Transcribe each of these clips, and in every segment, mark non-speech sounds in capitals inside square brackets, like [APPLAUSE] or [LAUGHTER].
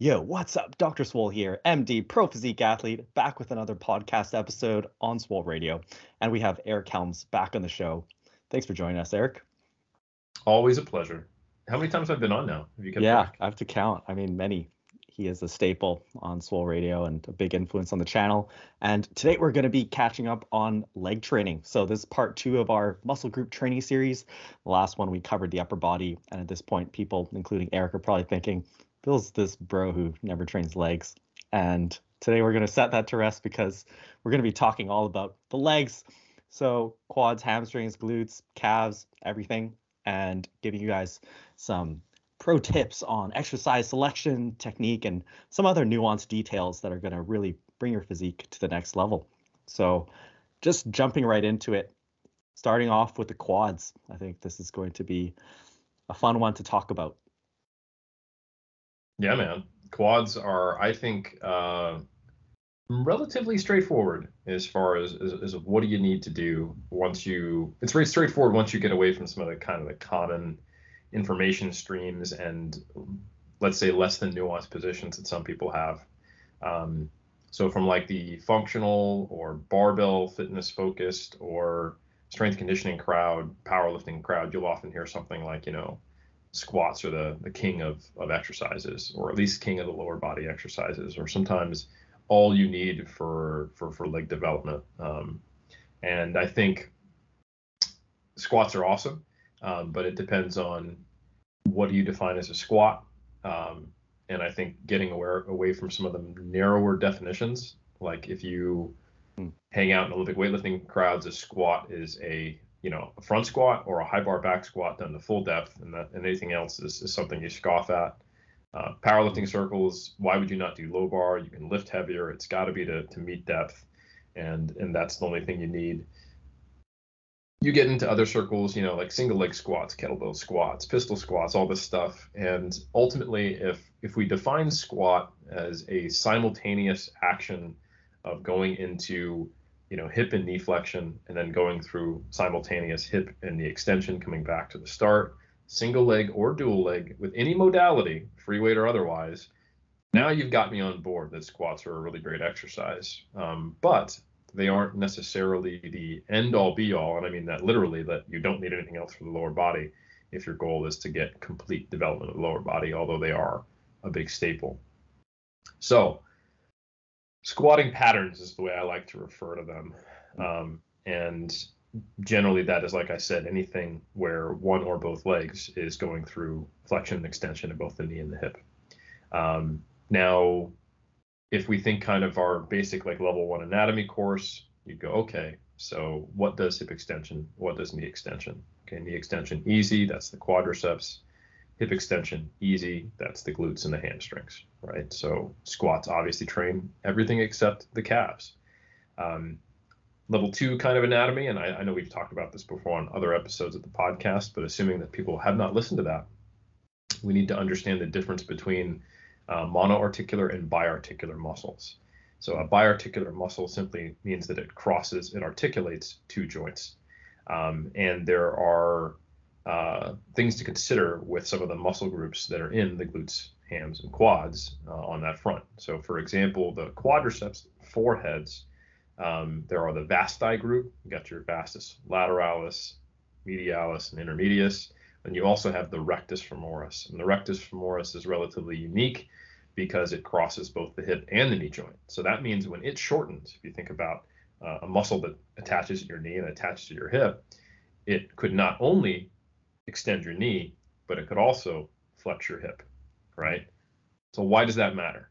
Yo, what's up? Dr. Swole here, MD, pro physique athlete, back with another podcast episode on Swole Radio. And we have Eric Helms back on the show. Thanks for joining us, Eric. Always a pleasure. How many times have I been on now? Have you yeah, back? I have to count. I mean, many. He is a staple on Swole Radio and a big influence on the channel. And today we're going to be catching up on leg training. So this is part two of our muscle group training series. The last one we covered the upper body. And at this point, people, including Eric, are probably thinking, Phil's this bro who never trains legs. And today we're going to set that to rest because we're going to be talking all about the legs. So, quads, hamstrings, glutes, calves, everything, and giving you guys some pro tips on exercise selection, technique, and some other nuanced details that are going to really bring your physique to the next level. So, just jumping right into it, starting off with the quads. I think this is going to be a fun one to talk about. Yeah, man. Quads are, I think, uh, relatively straightforward as far as, as, as what do you need to do once you. It's very straightforward once you get away from some of the kind of the common information streams and let's say less than nuanced positions that some people have. Um, so from like the functional or barbell fitness focused or strength conditioning crowd, powerlifting crowd, you'll often hear something like, you know, squats are the, the king of, of exercises, or at least king of the lower body exercises, or sometimes all you need for for, for leg development. Um, and I think squats are awesome, um, but it depends on what do you define as a squat. Um, and I think getting aware, away from some of the narrower definitions, like if you hmm. hang out in Olympic weightlifting crowds, a squat is a you know, a front squat or a high bar back squat done to full depth, and, that, and anything else is, is something you scoff at. Uh, powerlifting circles, why would you not do low bar? You can lift heavier. It's got to be to, to meet depth, and and that's the only thing you need. You get into other circles, you know, like single leg squats, kettlebell squats, pistol squats, all this stuff, and ultimately, if if we define squat as a simultaneous action of going into you know, hip and knee flexion, and then going through simultaneous hip and knee extension, coming back to the start, single leg or dual leg with any modality, free weight or otherwise. Now you've got me on board that squats are a really great exercise, um, but they aren't necessarily the end all be all. And I mean that literally, that you don't need anything else for the lower body if your goal is to get complete development of the lower body, although they are a big staple. So, squatting patterns is the way I like to refer to them. Um, and generally, that is, like I said, anything where one or both legs is going through flexion and extension of both the knee and the hip. Um, now, if we think kind of our basic like level one anatomy course, you go, okay, so what does hip extension? What does knee extension? Okay, knee extension easy, that's the quadriceps hip extension, easy. That's the glutes and the hamstrings, right? So squats obviously train everything except the calves. Um, level two kind of anatomy, and I, I, know we've talked about this before on other episodes of the podcast, but assuming that people have not listened to that, we need to understand the difference between uh, monoarticular and biarticular muscles. So a biarticular muscle simply means that it crosses, it articulates two joints. Um, and there are uh, things to consider with some of the muscle groups that are in the glutes, hams, and quads uh, on that front. So, for example, the quadriceps four heads, um, there are the vasti group. You got your vastus lateralis, medialis, and intermedius. And you also have the rectus femoris. And the rectus femoris is relatively unique because it crosses both the hip and the knee joint. So that means when it shortens, if you think about uh, a muscle that attaches to your knee and attaches to your hip, it could not only extend your knee, but it could also flex your hip, right? So why does that matter?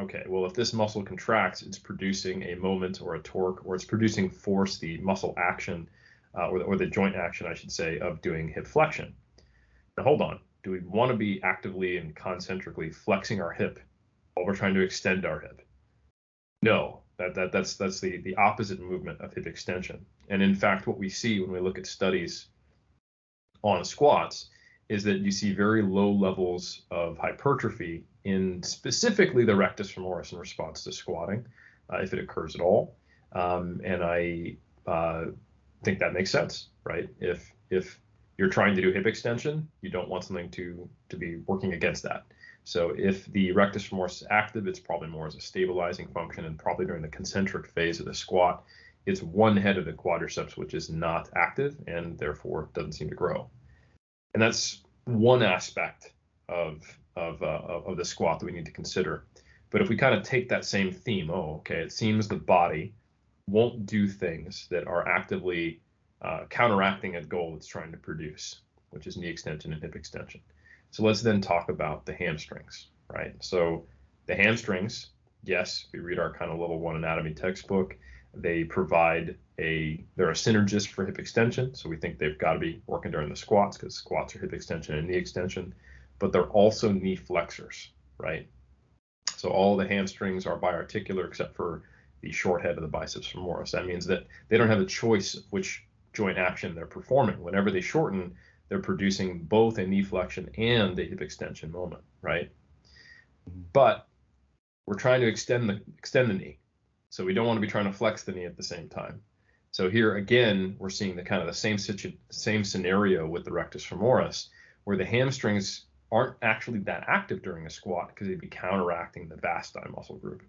Okay, well, if this muscle contracts, it's producing a moment or a torque, or it's producing force, the muscle action, uh, or, the, or the joint action, I should say, of doing hip flexion. Now, hold on. Do we want to be actively and concentrically flexing our hip while we're trying to extend our hip? No, that, that that's that's the the opposite movement of hip extension. And in fact, what we see when we look at studies on squats is that you see very low levels of hypertrophy in specifically the rectus femoris in response to squatting, uh, if it occurs at all. Um, and I uh, think that makes sense, right? If if you're trying to do hip extension, you don't want something to to be working against that. So if the rectus femoris is active, it's probably more as a stabilizing function and probably during the concentric phase of the squat, it's one head of the quadriceps which is not active and therefore doesn't seem to grow. And that's one aspect of of, uh, of the squat that we need to consider. But if we kind of take that same theme, oh, okay, it seems the body won't do things that are actively uh, counteracting a goal it's trying to produce, which is knee extension and hip extension. So let's then talk about the hamstrings, right? So the hamstrings, yes, we read our kind of level one anatomy textbook. They provide a they're a synergist for hip extension, so we think they've got to be working during the squats because squats are hip extension and knee extension, but they're also knee flexors, right? So all the hamstrings are biarticular except for the short head of the biceps femoris. That means that they don't have a choice which joint action they're performing. Whenever they shorten, they're producing both a knee flexion and a hip extension moment, right? But we're trying to extend the extend the knee. So we don't want to be trying to flex the knee at the same time. So here again, we're seeing the kind of the same situ- same scenario with the rectus femoris, where the hamstrings aren't actually that active during a squat because they'd be counteracting the vasti muscle group.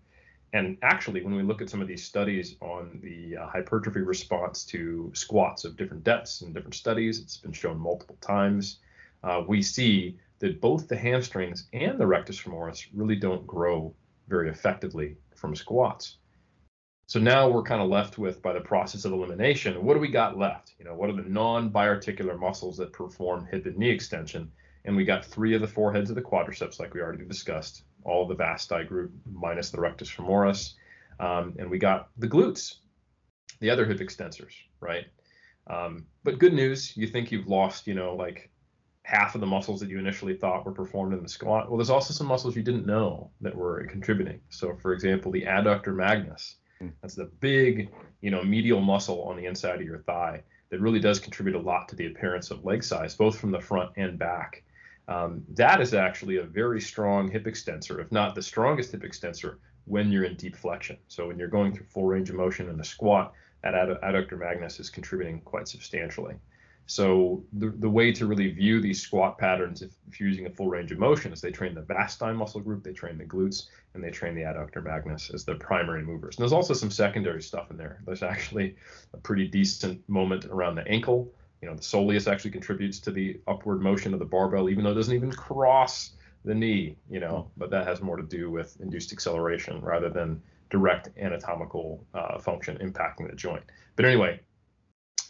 And actually, when we look at some of these studies on the uh, hypertrophy response to squats of different depths in different studies, it's been shown multiple times. Uh, we see that both the hamstrings and the rectus femoris really don't grow very effectively from squats. So now we're kind of left with, by the process of elimination, what do we got left? You know, what are the non-biarticular muscles that perform hip and knee extension? And we got three of the four heads of the quadriceps, like we already discussed, all the vasti group minus the rectus femoris. Um, and we got the glutes, the other hip extensors, right? Um, but good news, you think you've lost, you know, like half of the muscles that you initially thought were performed in the squat. Well, there's also some muscles you didn't know that were contributing. So, for example, the adductor magnus. That's the big, you know, medial muscle on the inside of your thigh that really does contribute a lot to the appearance of leg size, both from the front and back. Um, that is actually a very strong hip extensor, if not the strongest hip extensor, when you're in deep flexion. So when you're going through full range of motion in a squat, that adductor magnus is contributing quite substantially. So the, the way to really view these squat patterns, if, if, you're using a full range of motion, is they train the vasti muscle group, they train the glutes, and they train the adductor magnus as the primary movers. And there's also some secondary stuff in there. There's actually a pretty decent moment around the ankle. You know, the soleus actually contributes to the upward motion of the barbell, even though it doesn't even cross the knee. You know, but that has more to do with induced acceleration rather than direct anatomical uh, function impacting the joint. But anyway,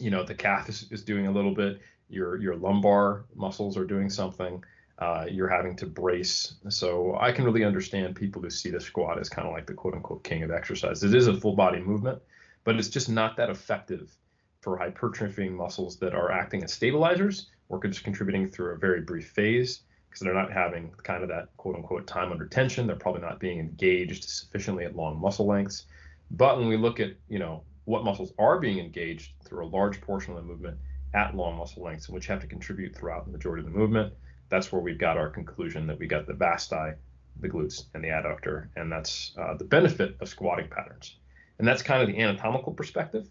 you know the calf is, is doing a little bit. Your your lumbar muscles are doing something. Uh, you're having to brace. So i can really understand people who see the squat as kind of like the quote unquote king of exercise. It is a full body movement but it's just not that effective for hypertrophying muscles that are acting as stabilizers or just contributing through a very brief phase because they're not having kind of that quote unquote time under tension. They're probably not being engaged sufficiently at long muscle lengths. But when we look at you know what muscles are being engaged through a large portion of the movement at long muscle lengths, and which have to contribute throughout the majority of the movement. That's where we've got our conclusion that we got the vasti, the glutes, and the adductor, and that's uh, the benefit of squatting patterns. And that's kind of the anatomical perspective.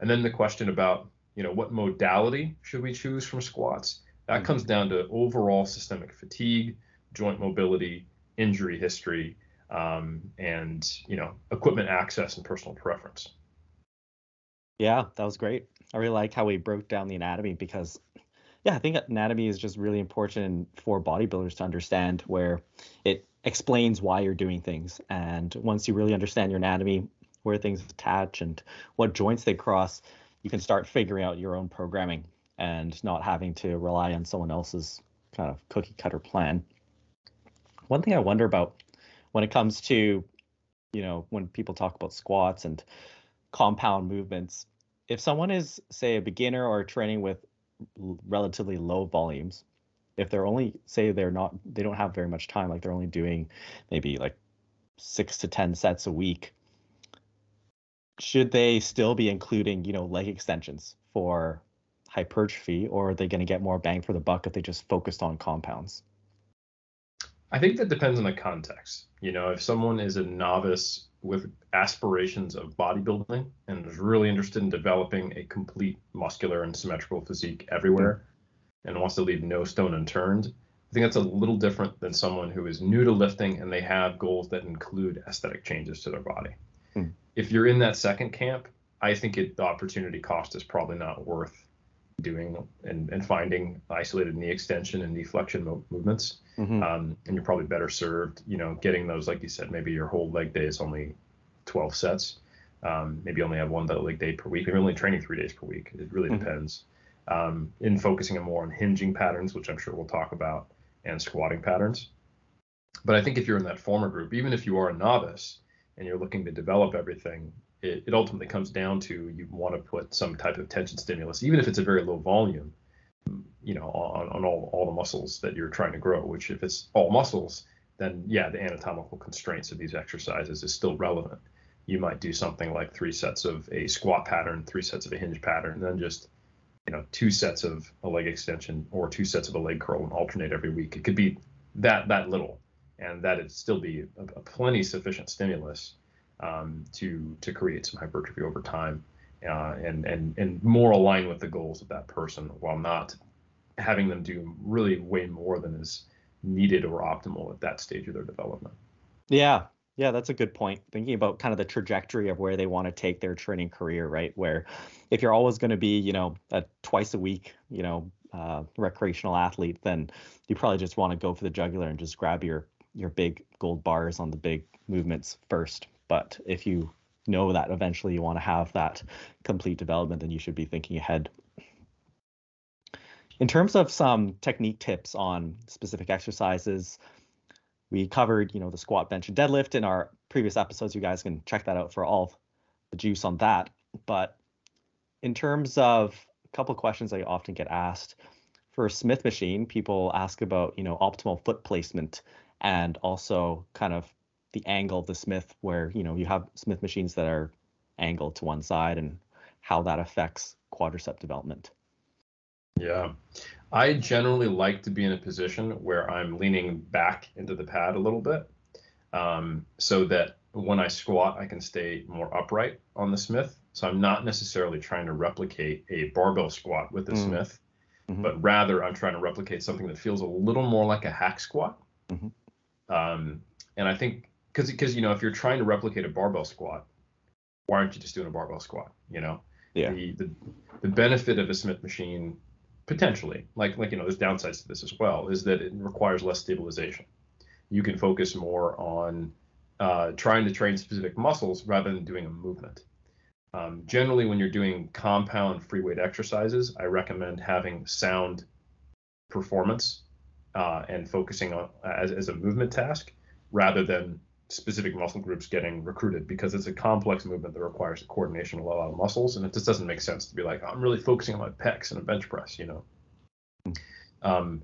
And then the question about, you know, what modality should we choose from squats? That mm-hmm. comes down to overall systemic fatigue, joint mobility, injury history, um, and you know, equipment access and personal preference. Yeah, that was great. I really like how we broke down the anatomy because, yeah, I think anatomy is just really important for bodybuilders to understand where it explains why you're doing things. And once you really understand your anatomy, where things attach and what joints they cross, you can start figuring out your own programming and not having to rely on someone else's kind of cookie cutter plan. One thing I wonder about when it comes to, you know, when people talk about squats and compound movements, if someone is say a beginner or training with relatively low volumes if they're only say they're not they don't have very much time like they're only doing maybe like six to ten sets a week should they still be including you know leg extensions for hypertrophy or are they going to get more bang for the buck if they just focused on compounds i think that depends on the context you know if someone is a novice with aspirations of bodybuilding and is really interested in developing a complete muscular and symmetrical physique everywhere and wants to leave no stone unturned, I think that's a little different than someone who is new to lifting and they have goals that include aesthetic changes to their body. Hmm. If you're in that second camp, I think it, the opportunity cost is probably not worth doing and, and finding isolated knee extension and knee flexion mo- movements. Mm-hmm. Um, and you're probably better served, you know, getting those, like you said, maybe your whole leg day is only 12 sets. Um, maybe only have one leg day per week. Maybe you're only training three days per week. It really mm-hmm. depends. Um, in focusing more on hinging patterns, which I'm sure we'll talk about, and squatting patterns. But I think if you're in that former group, even if you are a novice and you're looking to develop everything, it, it ultimately comes down to you want to put some type of tension stimulus, even if it's a very low volume, you know, on, on all, all the muscles that you're trying to grow, which if it's all muscles, then yeah, the anatomical constraints of these exercises is still relevant. You might do something like three sets of a squat pattern, three sets of a hinge pattern, then just you know two sets of a leg extension or two sets of a leg curl and alternate every week. It could be that that little, and that'd still be a, a plenty sufficient stimulus um, to to create some hypertrophy over time, uh, and and and more align with the goals of that person, while not having them do really way more than is needed or optimal at that stage of their development. Yeah, yeah, that's a good point. Thinking about kind of the trajectory of where they want to take their training career, right? Where if you're always going to be, you know, a twice a week, you know, uh, recreational athlete, then you probably just want to go for the jugular and just grab your your big gold bars on the big movements first. But if you know that eventually you want to have that complete development, then you should be thinking ahead. In terms of some technique tips on specific exercises, we covered, you know, the squat, bench, and deadlift in our previous episodes. You guys can check that out for all the juice on that. But in terms of a couple of questions I often get asked for a Smith machine, people ask about, you know, optimal foot placement and also kind of the angle of the Smith, where you know you have Smith machines that are angled to one side, and how that affects quadricep development. Yeah, I generally like to be in a position where I'm leaning back into the pad a little bit, um, so that when I squat, I can stay more upright on the Smith. So I'm not necessarily trying to replicate a barbell squat with the mm. Smith, mm-hmm. but rather I'm trying to replicate something that feels a little more like a hack squat. Mm-hmm. Um, and I think because because you know if you're trying to replicate a barbell squat, why aren't you just doing a barbell squat? You know, yeah. The the, the benefit of a Smith machine potentially, like like you know, there's downsides to this as well, is that it requires less stabilization. You can focus more on uh, trying to train specific muscles rather than doing a movement. Um, generally, when you're doing compound free weight exercises, I recommend having sound performance uh, and focusing on as, as a movement task rather than specific muscle groups getting recruited because it's a complex movement that requires coordination of a lot of muscles, and it just doesn't make sense to be like I'm really focusing on my pecs and a bench press, you know. Um,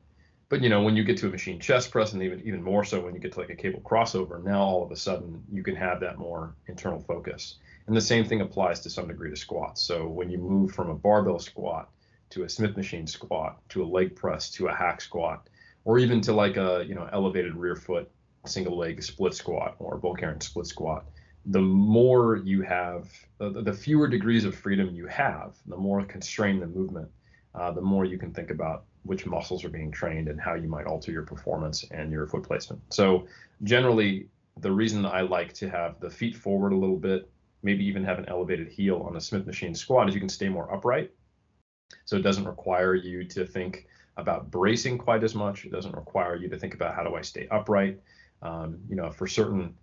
but you know when you get to a machine chest press, and even even more so when you get to like a cable crossover, now all of a sudden you can have that more internal focus. And the same thing applies to some degree to squats. So when you move from a barbell squat to a Smith machine squat to a leg press to a hack squat, or even to like a you know elevated rear foot single leg split squat or Bulgarian split squat, the more you have, the, the fewer degrees of freedom you have, the more constrained the movement, uh, the more you can think about which muscles are being trained and how you might alter your performance and your foot placement. So generally, the reason I like to have the feet forward a little bit, maybe even have an elevated heel on a Smith machine squat is you can stay more upright. So it doesn't require you to think about bracing quite as much. It doesn't require you to think about how do I stay upright. Um, you know, for certain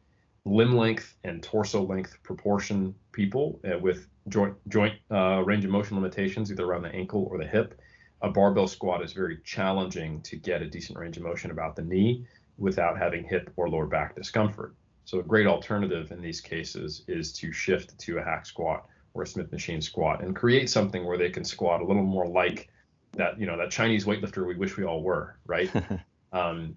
limb length and torso length proportion people uh, with joint joint uh, range of motion limitations, either around the ankle or the hip, a barbell squat is very challenging to get a decent range of motion about the knee without having hip or lower back discomfort. So a great alternative in these cases is to shift to a hack squat or a Smith machine squat and create something where they can squat a little more like that, you know, that Chinese weightlifter we wish we all were, right? [LAUGHS] um,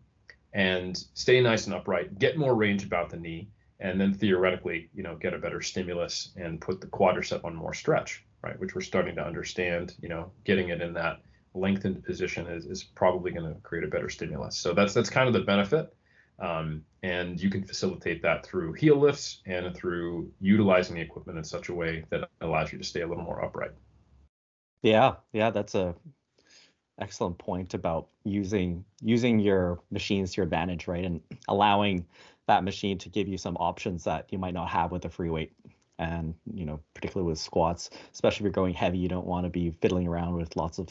and stay nice and upright, get more range about the knee, and then theoretically, you know, get a better stimulus and put the quadricep on more stretch, right? Which we're starting to understand, you know, getting it in that lengthened position is, is probably going to create a better stimulus. So that's that's kind of the benefit. Um, and you can facilitate that through heel lifts and through utilizing the equipment in such a way that allows you to stay a little more upright. Yeah, yeah, that's a excellent point about using using your machines to your advantage, right? And allowing that machine to give you some options that you might not have with a free weight. And you know, particularly with squats, especially if you're going heavy, you don't want to be fiddling around with lots of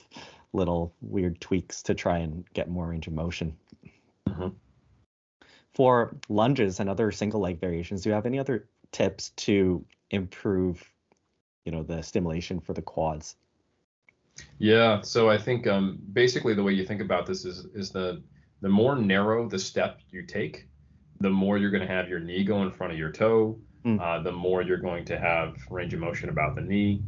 little weird tweaks to try and get more range of motion. Mm-hmm. For lunges and other single leg variations, do you have any other tips to improve, you know, the stimulation for the quads? Yeah, so I think um, basically the way you think about this is is the the more narrow the step you take, the more you're going to have your knee go in front of your toe, mm. uh, the more you're going to have range of motion about the knee,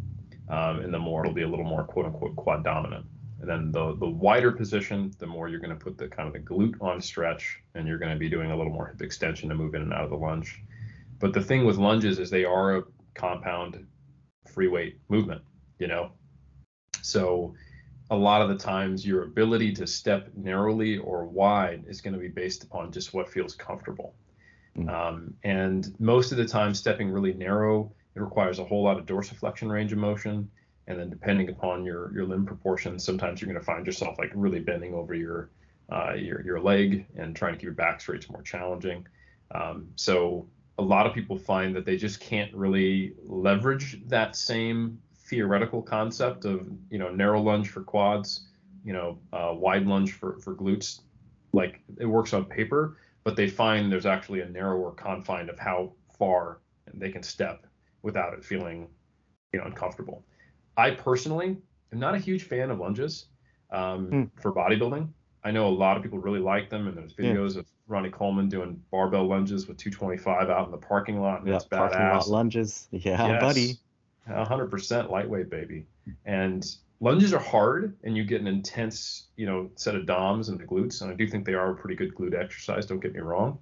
um, and the more it'll be a little more quote unquote quad dominant. And then the the wider position, the more you're going to put the kind of the glute on stretch, and you're going to be doing a little more hip extension to move in and out of the lunge. But the thing with lunges is they are a compound free weight movement. You know, so a lot of the times your ability to step narrowly or wide is going to be based upon just what feels comfortable. Mm. Um, and most of the time, stepping really narrow, it requires a whole lot of dorsiflexion range of motion. And then depending upon your your limb proportions, sometimes you're going to find yourself like really bending over your uh, your your leg and trying to keep your back straight is more challenging. Um, so a lot of people find that they just can't really leverage that same theoretical concept of you know narrow lunge for quads, you know uh, wide lunge for for glutes. Like it works on paper, but they find there's actually a narrower confine of how far they can step without it feeling you know uncomfortable. I personally am not a huge fan of lunges um, mm. for bodybuilding. I know a lot of people really like them, and there's videos yeah. of Ronnie Coleman doing barbell lunges with 225 out in the parking lot, and yeah, that's badass. Parking lot lunges, yeah, yes. buddy. 100% lightweight, baby. And lunges are hard, and you get an intense, you know, set of DOMS and the glutes. And I do think they are a pretty good glute exercise. Don't get me wrong.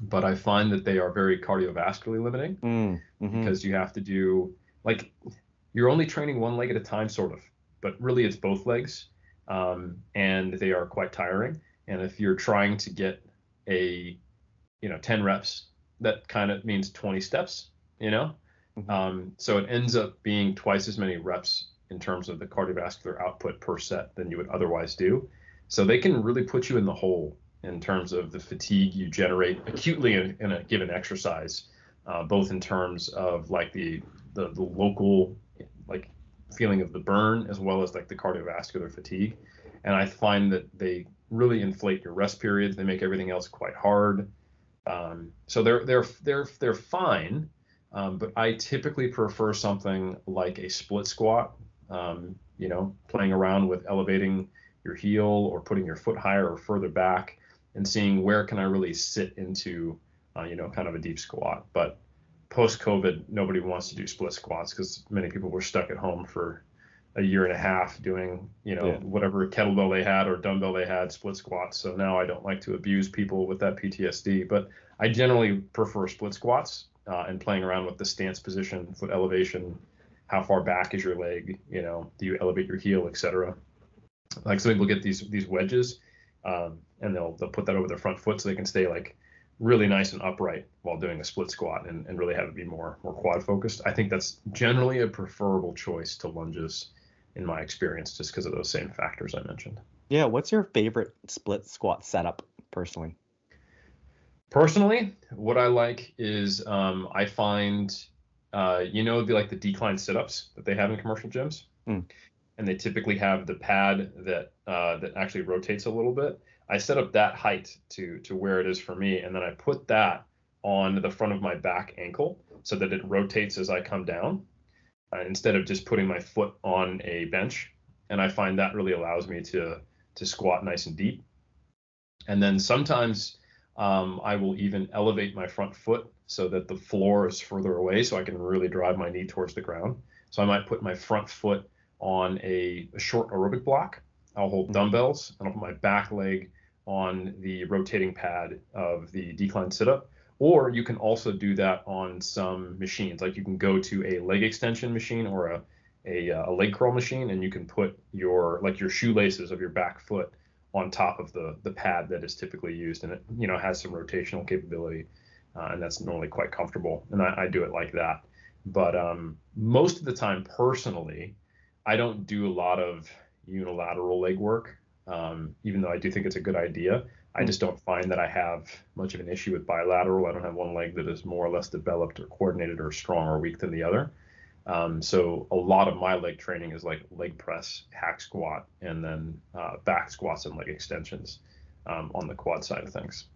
But I find that they are very cardiovascularly limiting mm, mm-hmm. because you have to do like you're only training one leg at a time, sort of, but really it's both legs, um, and they are quite tiring. And if you're trying to get a, you know, 10 reps, that kind of means 20 steps, you know. Mm-hmm. Um, so it ends up being twice as many reps in terms of the cardiovascular output per set than you would otherwise do. So they can really put you in the hole in terms of the fatigue you generate acutely in, in a given exercise, uh, both in terms of like the, the the local like feeling of the burn as well as like the cardiovascular fatigue. And I find that they really inflate your rest periods. They make everything else quite hard. Um, so they're they're they're they're fine um, but I typically prefer something like a split squat, um, you know, playing around with elevating your heel or putting your foot higher or further back and seeing where can I really sit into, uh, you know, kind of a deep squat. But post COVID, nobody wants to do split squats because many people were stuck at home for a year and a half doing, you know, yeah. whatever kettlebell they had or dumbbell they had, split squats. So now I don't like to abuse people with that PTSD, but I generally prefer split squats uh, and playing around with the stance position, foot elevation, how far back is your leg, you know, do you elevate your heel, etc. Like some people get these these wedges, um, and they'll they'll put that over their front foot so they can stay like really nice and upright while doing a split squat and, and really have it be more more quad focused. I think that's generally a preferable choice to lunges in my experience, just because of those same factors I mentioned. Yeah, what's your favorite split squat setup personally? Personally, what I like is um, I find, uh, you know, the like the decline sit-ups that they have in commercial gyms, mm. and they typically have the pad that uh, that actually rotates a little bit. I set up that height to to where it is for me, and then I put that on the front of my back ankle so that it rotates as I come down, uh, instead of just putting my foot on a bench. And I find that really allows me to to squat nice and deep. And then sometimes um, I will even elevate my front foot so that the floor is further away so I can really drive my knee towards the ground. So I might put my front foot on a, a short aerobic block. I'll hold mm-hmm. dumbbells and I'll put my back leg on the rotating pad of the decline sit up. Or you can also do that on some machines. Like you can go to a leg extension machine or a, a, a leg curl machine and you can put your like your shoelaces of your back foot on top of the the pad that is typically used, and it you know has some rotational capability, uh, and that's normally quite comfortable. And I, I do it like that. But um, most of the time, personally, I don't do a lot of unilateral leg work, um, even though I do think it's a good idea. I just don't find that I have much of an issue with bilateral. I don't have one leg that is more or less developed or coordinated or strong or weak than the other. Um, so a lot of my leg training is like leg press, hack squat, and then uh, back squats and leg extensions um, on the quad side of things.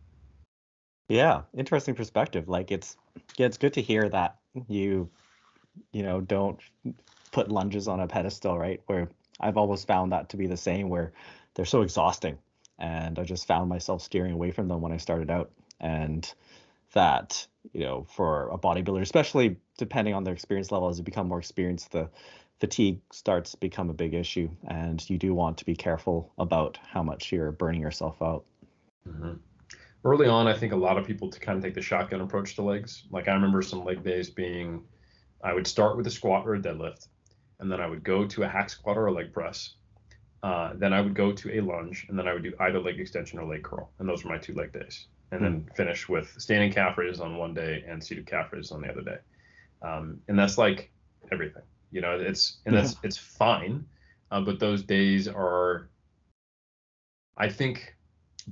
Yeah, interesting perspective. Like it's yeah, it's good to hear that you you know don't put lunges on a pedestal, right? Where I've always found that to be the same, where they're so exhausting, and I just found myself steering away from them when I started out, and that you know for a bodybuilder, especially depending on their experience level, as you become more experienced, the fatigue starts to become a big issue, and you do want to be careful about how much you're burning yourself out. Mm-hmm early on, I think a lot of people to kind of take the shotgun approach to legs. Like I remember some leg days being, I would start with a squat or a deadlift, and then I would go to a hack squat or a leg press. Uh, then I would go to a lunge, and then I would do either leg extension or leg curl, and those were my two leg days. And then hmm. finish with standing calf raises on one day and seated calf raises on the other day. Um, and that's like everything, you know. It's and that's it's fine, uh, but those days are, I think,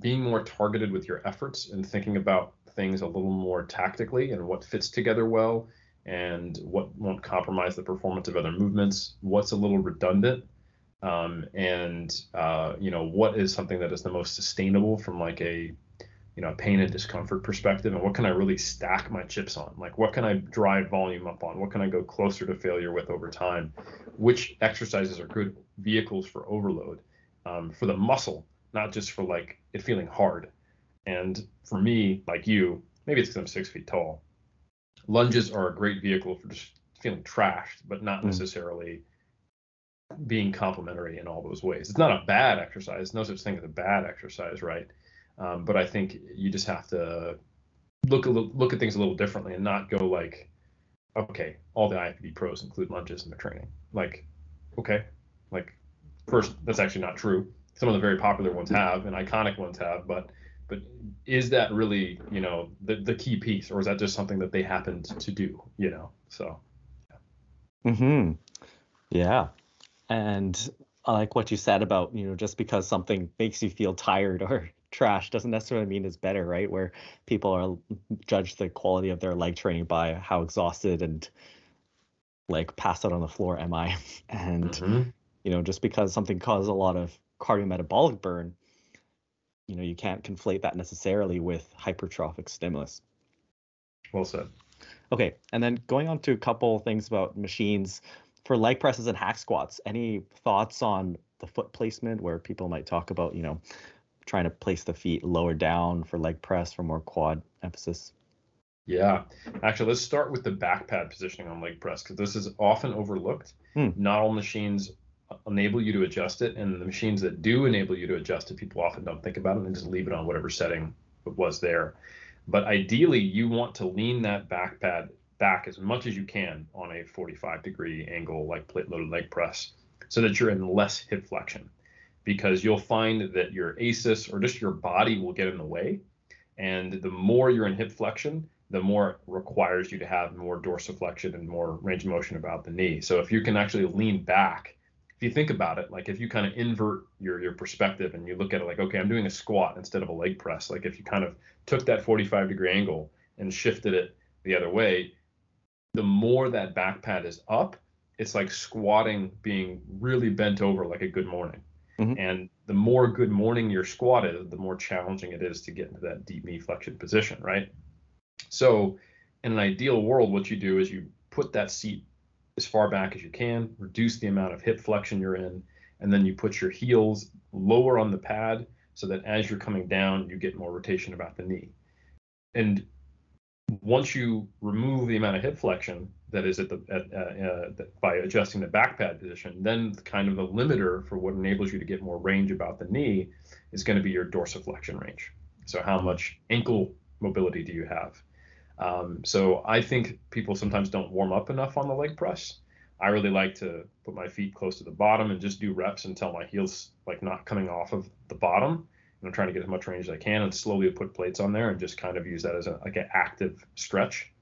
being more targeted with your efforts and thinking about things a little more tactically and what fits together well and what won't compromise the performance of other movements, what's a little redundant, um, and uh, you know what is something that is the most sustainable from like a you know pain and discomfort perspective, and what can I really stack my chips on? Like what can I drive volume up on? What can I go closer to failure with over time? Which exercises are good vehicles for overload um, for the muscle? not just for like it feeling hard. And for me, like you, maybe it's because I'm six feet tall. Lunges are a great vehicle for just feeling trashed, but not mm. necessarily being complementary in all those ways. It's not a bad exercise. No such thing as a bad exercise, right? Um, but I think you just have to look look at things a little differently and not go like, okay, all the IFBB pros include lunges in their training. Like, okay, like first, that's actually not true some of the very popular ones have and iconic ones have, but but is that really you know the the key piece, or is that just something that they happened to do? You know, so. Hmm. Yeah, and I like what you said about you know just because something makes you feel tired [LAUGHS] or trash doesn't necessarily mean it's better, right? Where people are judge the quality of their leg training by how exhausted and like passed out on the floor am I, [LAUGHS] and mm-hmm. you know just because something causes a lot of cardiometabolic burn, you know, you can't conflate that necessarily with hypertrophic stimulus. Well said. Okay, and then going on to a couple things about machines for leg presses and hack squats. Any thoughts on the foot placement where people might talk about, you know, trying to place the feet lower down for leg press for more quad emphasis? Yeah, actually, let's start with the back pad positioning on leg press because this is often overlooked. Hmm. Not all machines enable you to adjust it, and the machines that do enable you to adjust it, people often don't think about it and just leave it on whatever setting it was there. But ideally, you want to lean that back pad back as much as you can on a 45 degree angle, like plate loaded leg press, so that you're in less hip flexion. Because you'll find that your ASIS or just your body will get in the way. And the more you're in hip flexion, the more it requires you to have more dorsiflexion and more range of motion about the knee. So if you can actually lean back if you think about it, like if you kind of invert your your perspective and you look at it like, okay, I'm doing a squat instead of a leg press. Like if you kind of took that 45 degree angle and shifted it the other way, the more that back pad is up, it's like squatting being really bent over like a good morning. Mm-hmm. And the more good morning your squat is, the more challenging it is to get into that deep knee flexion position, right? So in an ideal world, what you do is you put that seat as far back as you can, reduce the amount of hip flexion you're in, and then you put your heels lower on the pad so that as you're coming down, you get more rotation about the knee. And once you remove the amount of hip flexion that is at the at, uh, uh, by adjusting the back pad position, then kind of the limiter for what enables you to get more range about the knee is going to be your dorsiflexion range. So how much ankle mobility do you have? Um, so I think people sometimes don't warm up enough on the leg press. I really like to put my feet close to the bottom and just do reps until my heels like not coming off of the bottom. I'm trying to get as much range as I can and slowly put plates on there and just kind of use that as a, like an active stretch.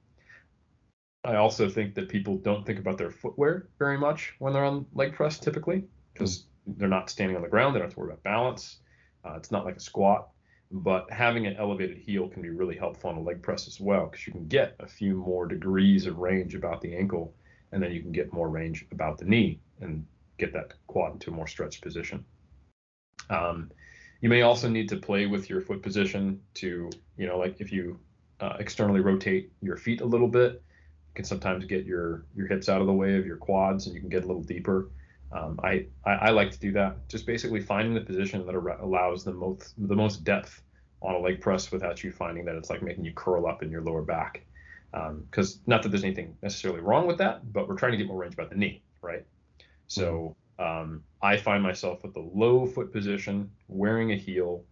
I also think that people don't think about their footwear very much when they're on leg press typically because they're not standing on the ground. They don't have to worry about balance. Uh, it's not like a squat, but having an elevated heel can be really helpful on a leg press as well because you can get a few more degrees of range about the ankle, and then you can get more range about the knee and get that quad into a more stretched position. Um, you may also need to play with your foot position to, you know, like if you uh, externally rotate your feet a little bit, you can sometimes get your your hips out of the way of your quads, and you can get a little deeper. Um, I, I, I like to do that. Just basically finding the position that allows the most the most depth on a leg press without you finding that it's like making you curl up in your lower back. Because um, not that there's anything necessarily wrong with that, but we're trying to get more range about the knee, right? So um, I find myself with the low foot position, wearing a heel,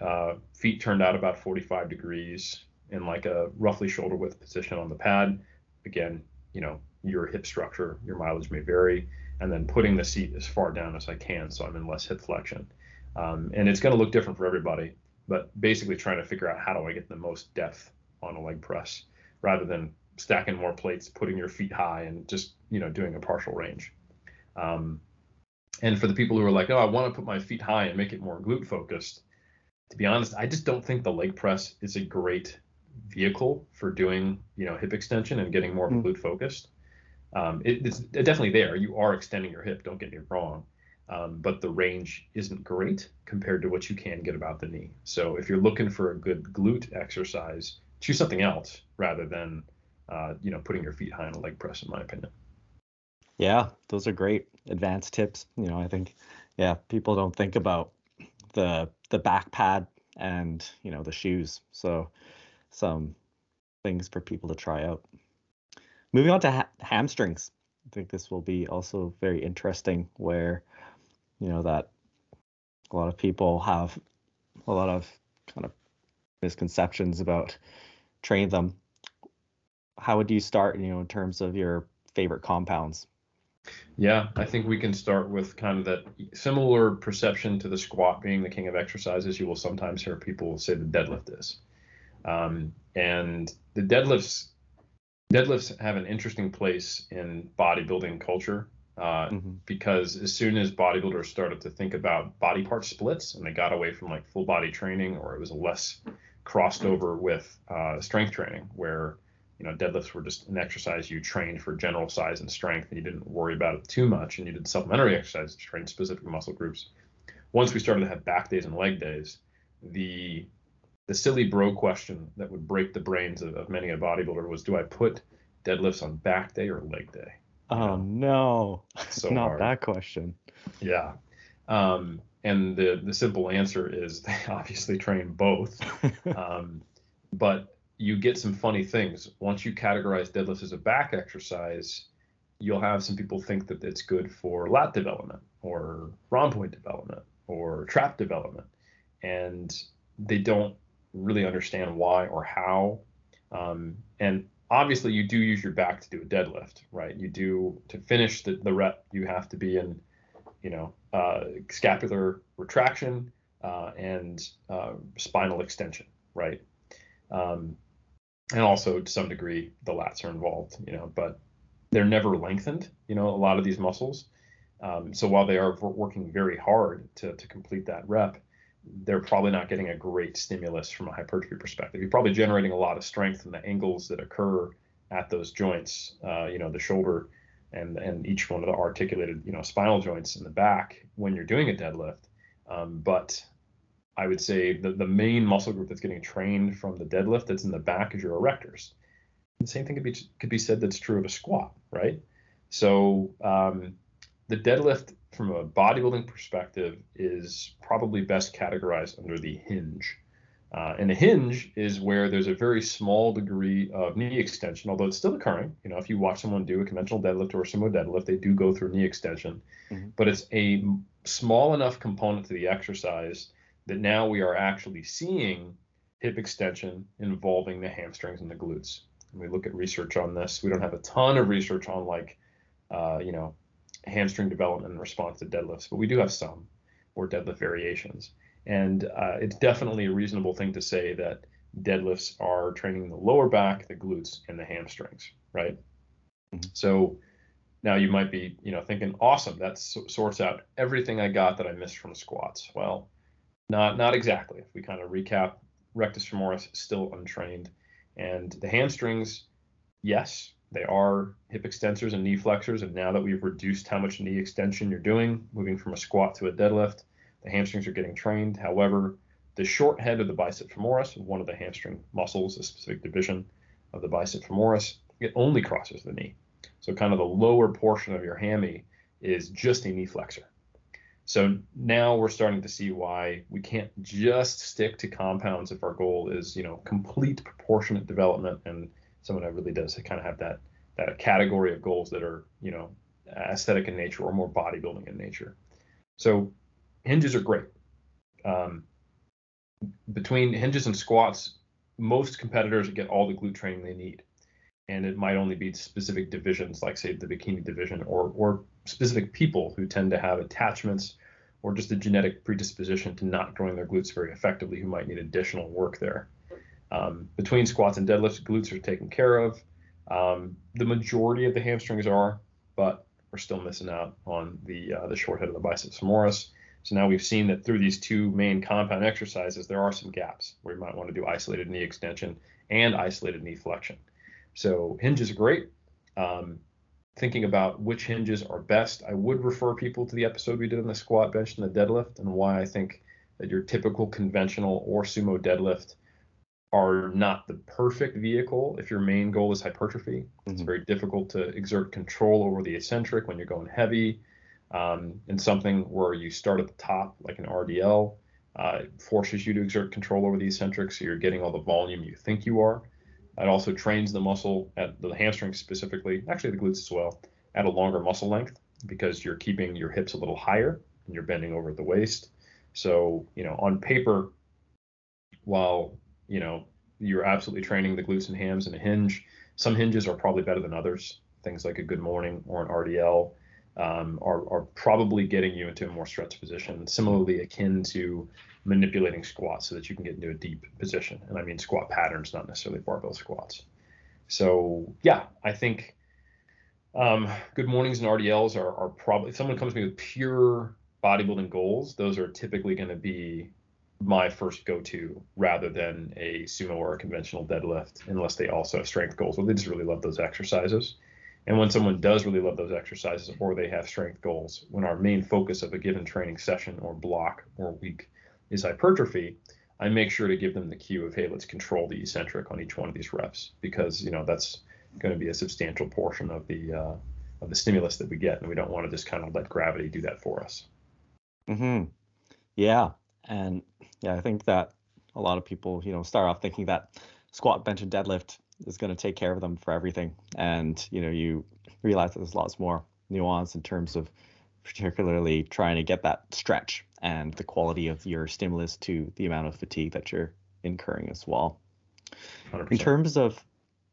uh, feet turned out about 45 degrees, in like a roughly shoulder width position on the pad. Again, you know, your hip structure, your mileage may vary, and then putting the seat as far down as I can so I'm in less hip flexion. Um, and it's going to look different for everybody, but basically trying to figure out how do I get the most depth on a leg press rather than stacking more plates, putting your feet high, and just you know doing a partial range. Um, and for the people who are like, oh, I want to put my feet high and make it more glute focused, to be honest, I just don't think the leg press is a great vehicle for doing you know hip extension and getting more mm. glute focused. Um, it, it's definitely there. You are extending your hip. Don't get me wrong. Um, but the range isn't great compared to what you can get about the knee. So if you're looking for a good glute exercise, choose something else rather than uh, you know putting your feet high on a leg press, in my opinion. Yeah, those are great advanced tips. You know, I think yeah, people don't think about the the back pad and you know the shoes. So some things for people to try out. Moving on to ha- hamstrings. I think this will be also very interesting where you know that a lot of people have a lot of kind of misconceptions about training them. How would you start, you know, in terms of your favorite compounds? Yeah, I think we can start with kind of that similar perception to the squat being the king of exercises. You will sometimes hear people say the deadlift is. Um, and the deadlifts deadlifts have an interesting place in bodybuilding culture uh, mm-hmm. because as soon as bodybuilders started to think about body part splits and they got away from like full body training or it was less crossed over with uh, strength training where you know deadlifts were just an exercise you trained for general size and strength and you didn't worry about it too much and you did supplementary exercises to train specific muscle groups. Once we started to have back days and leg days the the silly bro question that would break the brains of, of many a bodybuilder was do i put deadlifts on back day or leg day? Oh no. [LAUGHS] So not hard. that question. Yeah. Um, and the the simple answer is [LAUGHS] they obviously train both. [LAUGHS] Um, but you get some funny things. Once you categorize deadlifts as a back exercise, you'll have some people think that it's good for lat development or rhomboid development or trap development. And they don't really understand why or how. Um, and obviously, you do use your back to do a deadlift, right? You do to finish the, the rep, you have to be in, you know, uh, scapular retraction uh, and uh, spinal extension, right? Um, and also to some degree the lats are involved, you know, but they're never lengthened, you know, a lot of these muscles. Um, so while they are working very hard to, to complete that rep, they're probably not getting a great stimulus from a hypertrophy perspective. You're probably generating a lot of strength in the angles that occur at those joints, uh, you know, the shoulder and and each one of the articulated, you know, spinal joints in the back when you're doing a deadlift. Um, but I would say the, the main muscle group that's getting trained from the deadlift that's in the back is your erectors. The same thing could be could be said that's true of a squat, right? So um, the deadlift from a bodybuilding perspective is probably best categorized under the hinge. Uh, and a hinge is where there's a very small degree of knee extension, although it's still occurring. You know, if you watch someone do a conventional deadlift or a sumo deadlift, they do go through knee extension, mm-hmm. but it's a small enough component to the exercise that now we are actually seeing hip extension involving the hamstrings and the glutes. And we look at research on this. We don't have a ton of research on like, uh, you know, hamstring development in response to deadlifts, but we do have some or deadlift variations. And uh, it's definitely a reasonable thing to say that deadlifts are training the lower back, the glutes, and the hamstrings, right? Mm-hmm. So Now you might be, you know, thinking, awesome, that sorts out everything I got that I missed from squats. Well, not not exactly. If we kind of recap, rectus femoris still untrained, and the hamstrings, yes, they are hip extensors and knee flexors. And now that we've reduced how much knee extension you're doing, moving from a squat to a deadlift, the hamstrings are getting trained. However, the short head of the bicep femoris, one of the hamstring muscles, a specific division of the bicep femoris, it only crosses the knee. So kind of the lower portion of your hammy is just a knee flexor. So now we're starting to see why we can't just stick to compounds if our goal is, you know, complete proportionate development and someone that really does kind of have that that category of goals that are, you know, aesthetic in nature or more bodybuilding in nature. So hinges are great. Um, between hinges and squats, most competitors get all the glute training they need. And it might only be specific divisions, like say the bikini division, or or specific people who tend to have attachments or just a genetic predisposition to not growing their glutes very effectively, who might need additional work there. Um, between squats and deadlifts, glutes are taken care of. Um, the majority of the hamstrings are, but we're still missing out on the uh, the short head of the biceps femoris. So now we've seen that through these two main compound exercises, there are some gaps where you might want to do isolated knee extension and isolated knee flexion. So hinges are great. Um, thinking about which hinges are best, I would refer people to the episode we did on the squat, bench, and the deadlift, and why I think that your typical conventional or sumo deadlift are not the perfect vehicle if your main goal is hypertrophy. Mm-hmm. It's very difficult to exert control over the eccentric when you're going heavy um, and something where you start at the top, like an RDL, uh, forces you to exert control over the eccentric, so you're getting all the volume you think you are. It also trains the muscle at the hamstrings specifically, actually the glutes as well, at a longer muscle length because you're keeping your hips a little higher and you're bending over at the waist. So, you know, on paper, while, you know, you're absolutely training the glutes and hams and a hinge, some hinges are probably better than others. Things like a good morning or an RDL um, are, are probably getting you into a more stretched position, similarly akin to manipulating squats so that you can get into a deep position. And I mean squat patterns, not necessarily barbell squats. So yeah, I think um, good mornings and RDLs are, are probably if someone comes to me with pure bodybuilding goals, those are typically going to be my first go-to rather than a sumo or a conventional deadlift, unless they also have strength goals or they just really love those exercises. And when someone does really love those exercises or they have strength goals, when our main focus of a given training session or block or week is hypertrophy, I make sure to give them the cue of, hey, let's control the eccentric on each one of these reps because you know that's going to be a substantial portion of the uh, of the stimulus that we get, and we don't want to just kind of let gravity do that for us. Hmm. Yeah, and yeah, I think that a lot of people, you know, start off thinking that squat, bench, and deadlift is going to take care of them for everything. And you know, you realize that there's lots more nuance in terms of particularly trying to get that stretch and the quality of your stimulus to the amount of fatigue that you're incurring as well. 100%. In terms of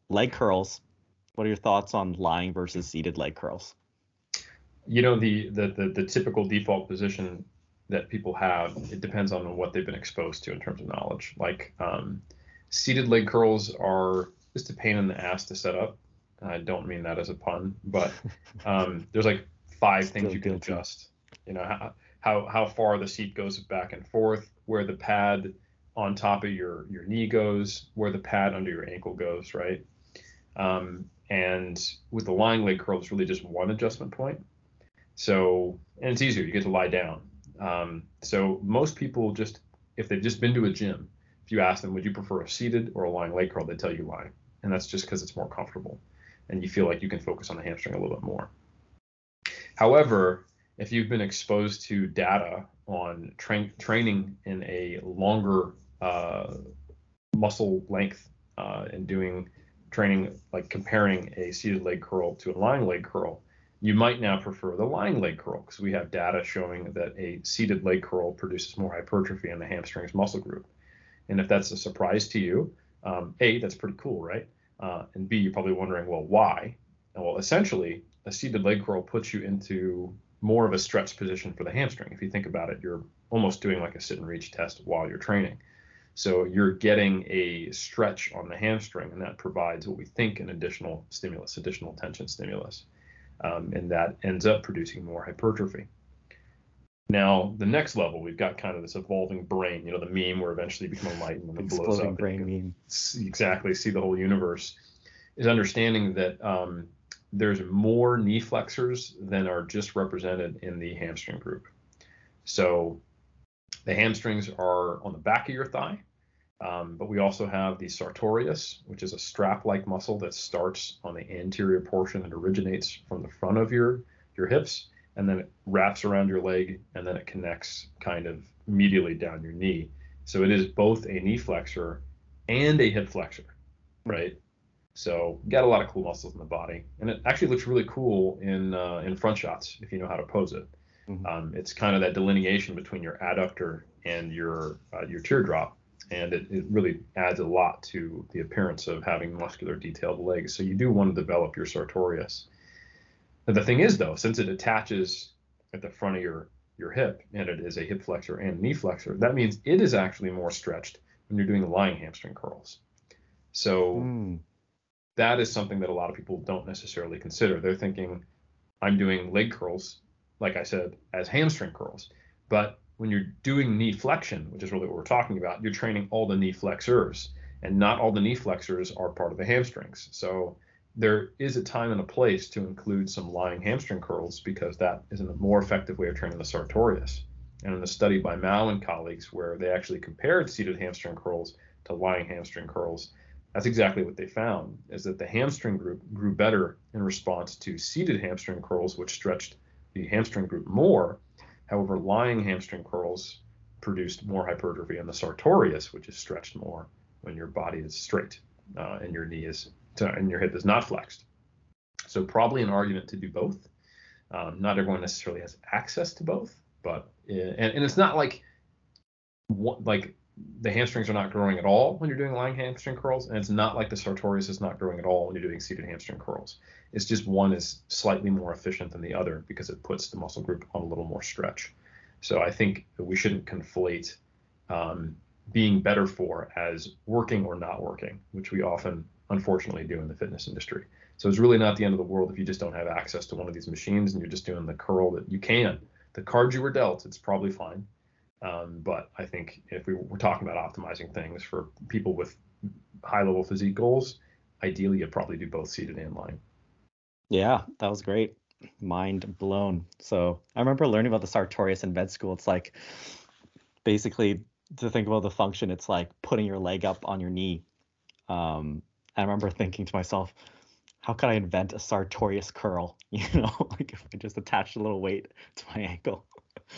leg curls, what are your thoughts on lying versus seated leg curls? You know, the the the, the typical default position that people have, it depends on what they've been exposed to in terms of knowledge. Like um, seated leg curls are just a pain in the ass to set up. I don't mean that as a pun, but [LAUGHS] um, there's like five things you can guilty. adjust. You know how, how how far the seat goes back and forth, where the pad on top of your your knee goes, where the pad under your ankle goes, right? Um, and with the lying leg curl, it's really just one adjustment point. So and it's easier. You get to lie down. Um, so most people just if they've just been to a gym, if you ask them, would you prefer a seated or a lying leg curl, they tell you lying and that's just because it's more comfortable and you feel like you can focus on the hamstring a little bit more. However, if you've been exposed to data on tra- training in a longer uh, muscle length uh, and doing training like comparing a seated leg curl to a lying leg curl, you might now prefer the lying leg curl because we have data showing that a seated leg curl produces more hypertrophy in the hamstrings muscle group. And if that's a surprise to you, um, A, that's pretty cool, right? Uh, and B, you're probably wondering, well, why? Well, essentially, a seated leg curl puts you into more of a stretch position for the hamstring. If you think about it, you're almost doing like a sit and reach test while you're training. So you're getting a stretch on the hamstring, and that provides what we think an additional stimulus, additional tension stimulus. um, and that ends up producing more hypertrophy. Now, the next level, we've got kind of this evolving brain, you know, the meme where eventually you become enlightened and it blows up. brain meme. Exactly, see the whole universe, is understanding that um, there's more knee flexors than are just represented in the hamstring group. So the hamstrings are on the back of your thigh, um, but we also have the sartorius, which is a strap-like muscle that starts on the anterior portion and originates from the front of your your hips and then it wraps around your leg and then it connects kind of medially down your knee. So it is both a knee flexor and a hip flexor, right? So you got a lot of cool muscles in the body, and it actually looks really cool in uh, in front shots if you know how to pose it. Mm-hmm. Um, it's kind of that delineation between your adductor and your uh, your teardrop, and it, it really adds a lot to the appearance of having muscular detailed legs. So you do want to develop your sartorius the thing is, though, since it attaches at the front of your your hip and it is a hip flexor and knee flexor, that means it is actually more stretched when you're doing lying hamstring curls. So mm. That is something that a lot of people don't necessarily consider. They're thinking, I'm doing leg curls, like I said, as hamstring curls. But when you're doing knee flexion, which is really what we're talking about, you're training all the knee flexors, and not all the knee flexors are part of the hamstrings. So there is a time and a place to include some lying hamstring curls because that is a more effective way of training the sartorius. And in a study by Maeo and colleagues where they actually compared seated hamstring curls to lying hamstring curls, that's exactly what they found is that the hamstring group grew better in response to seated hamstring curls, which stretched the hamstring group more. However, lying hamstring curls produced more hypertrophy in the sartorius, which is stretched more when your body is straight uh, and your knee is and your hip is not flexed. So probably an argument to do both. Um, not everyone necessarily has access to both, but and, and it's not like what like the hamstrings are not growing at all when you're doing lying hamstring curls, and it's not like the sartorius is not growing at all when you're doing seated hamstring curls. It's just one is slightly more efficient than the other because it puts the muscle group on a little more stretch. So I think we shouldn't conflate um, being better for as working or not working, which we often unfortunately do in the fitness industry. So it's really not the end of the world if you just don't have access to one of these machines and you're just doing the curl that you can. The cards you were dealt, it's probably fine. Um, but I think if we were talking about optimizing things for people with high level physique goals, ideally you'd probably do both seated and lying. Yeah, that was great. Mind blown. So I remember learning about the sartorius in med school. It's like basically to think about the function, it's like putting your leg up on your knee. Um, I remember thinking to myself, how could I invent a sartorius curl? [LAUGHS] You know, like if I just attached a little weight to my ankle.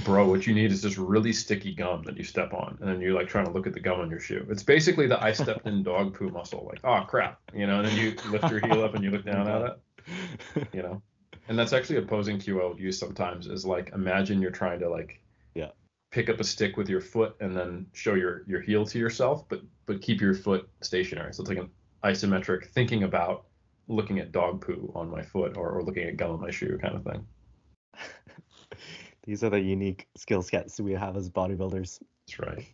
Bro, what you need is this really sticky gum that you step on, and then you're like trying to look at the gum on your shoe. It's basically the I stepped in dog poo muscle. Like, oh crap, you know, and then you lift your heel up and you look down at it. [LAUGHS] You know, and that's actually a posing cue I would use sometimes. Is like imagine you're trying to like yeah pick up a stick with your foot and then show your your heel to yourself, but but keep your foot stationary. So it's like an isometric thinking about looking at dog poo on my foot or, or looking at gum on my shoe kind of thing. These are the unique skill sets we have as bodybuilders. That's right.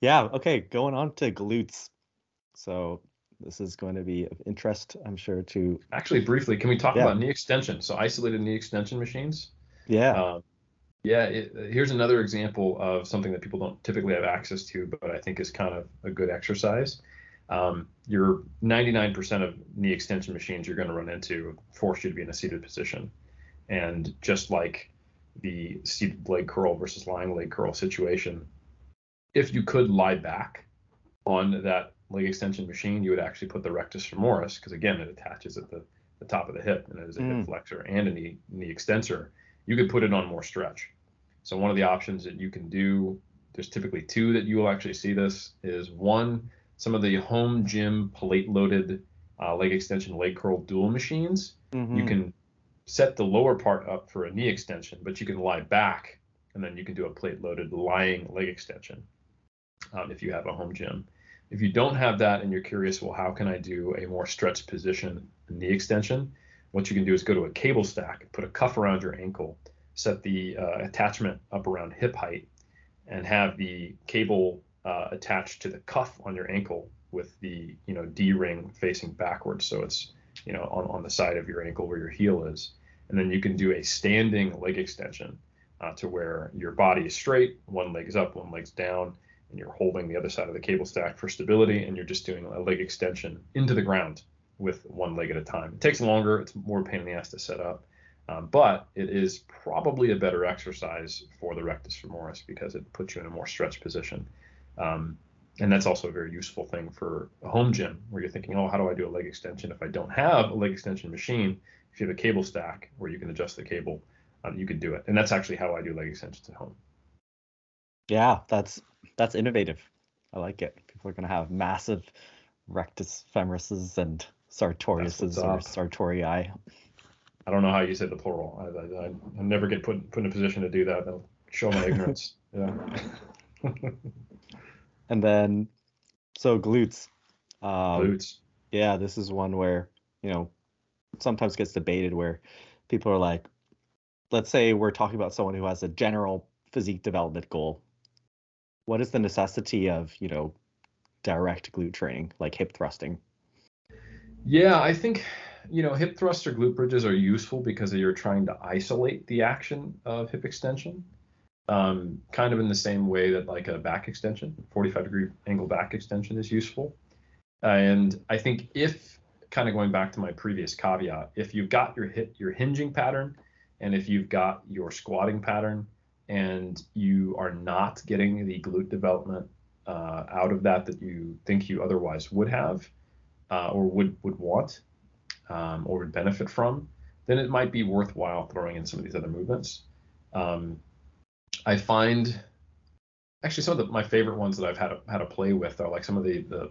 Yeah. Okay. Going on to glutes. So this is going to be of interest, I'm sure, to. Actually, briefly, can we talk yeah. about knee extension? So isolated knee extension machines. Yeah. Uh, yeah. It, here's another example of something that people don't typically have access to, but I think is kind of a good exercise um, your 99% of knee extension machines you're going to run into force you to be in a seated position. And just like the seated leg curl versus lying leg curl situation, if you could lie back on that leg extension machine, you would actually put the rectus femoris, because again, it attaches at the, the top of the hip and it is a mm. hip flexor and a knee, knee extensor. You could put it on more stretch. So one of the options that you can do, there's typically two that you will actually see this, is one, some of the home gym plate loaded uh, leg extension leg curl dual machines, mm-hmm. you can set the lower part up for a knee extension, but you can lie back and then you can do a plate loaded lying leg extension um, if you have a home gym. If you don't have that and you're curious, well, how can I do a more stretched position knee extension? What you can do is go to a cable stack, put a cuff around your ankle, set the uh, attachment up around hip height, and have the cable uh, attached to the cuff on your ankle with the you know D ring facing backwards, so it's you know, on, on the side of your ankle where your heel is. And then you can do a standing leg extension uh, to where your body is straight, one leg is up, one leg's down, and you're holding the other side of the cable stack for stability, and you're just doing a leg extension into the ground with one leg at a time. It takes longer, it's more pain in the ass to set up, um, but it is probably a better exercise for the rectus femoris because it puts you in a more stretched position. Um, and that's also a very useful thing for a home gym where you're thinking, oh, how do I do a leg extension if I don't have a leg extension machine? If you have a cable stack where you can adjust the cable, um, you can do it. And that's actually how I do leg extensions at home. Yeah, that's that's innovative. I like it. People are going to have massive rectus femorises and sartoriuses or sartorii. I don't know how you say the plural. I, I, I never get put put in a position to do that. I'll show my ignorance. [LAUGHS] Yeah. [LAUGHS] and then, so glutes. Um, glutes. Yeah, this is one where you know sometimes gets debated where people are like, let's say we're talking about someone who has a general physique development goal. What is the necessity of you know direct glute training like hip thrusting? Yeah, I think you know hip thrust or glute bridges are useful because you're trying to isolate the action of hip extension. Um, kind of in the same way that like a back extension, 45 degree angle back extension is useful. And I think if kind of going back to my previous caveat, if you've got your hit your hinging pattern and if you've got your squatting pattern and you are not getting the glute development uh, out of that that you think you otherwise would have uh, or would would want um, or would benefit from, then it might be worthwhile throwing in some of these other movements. Um, I find actually some of the, my favorite ones that I've had a, had to play with are like some of the, the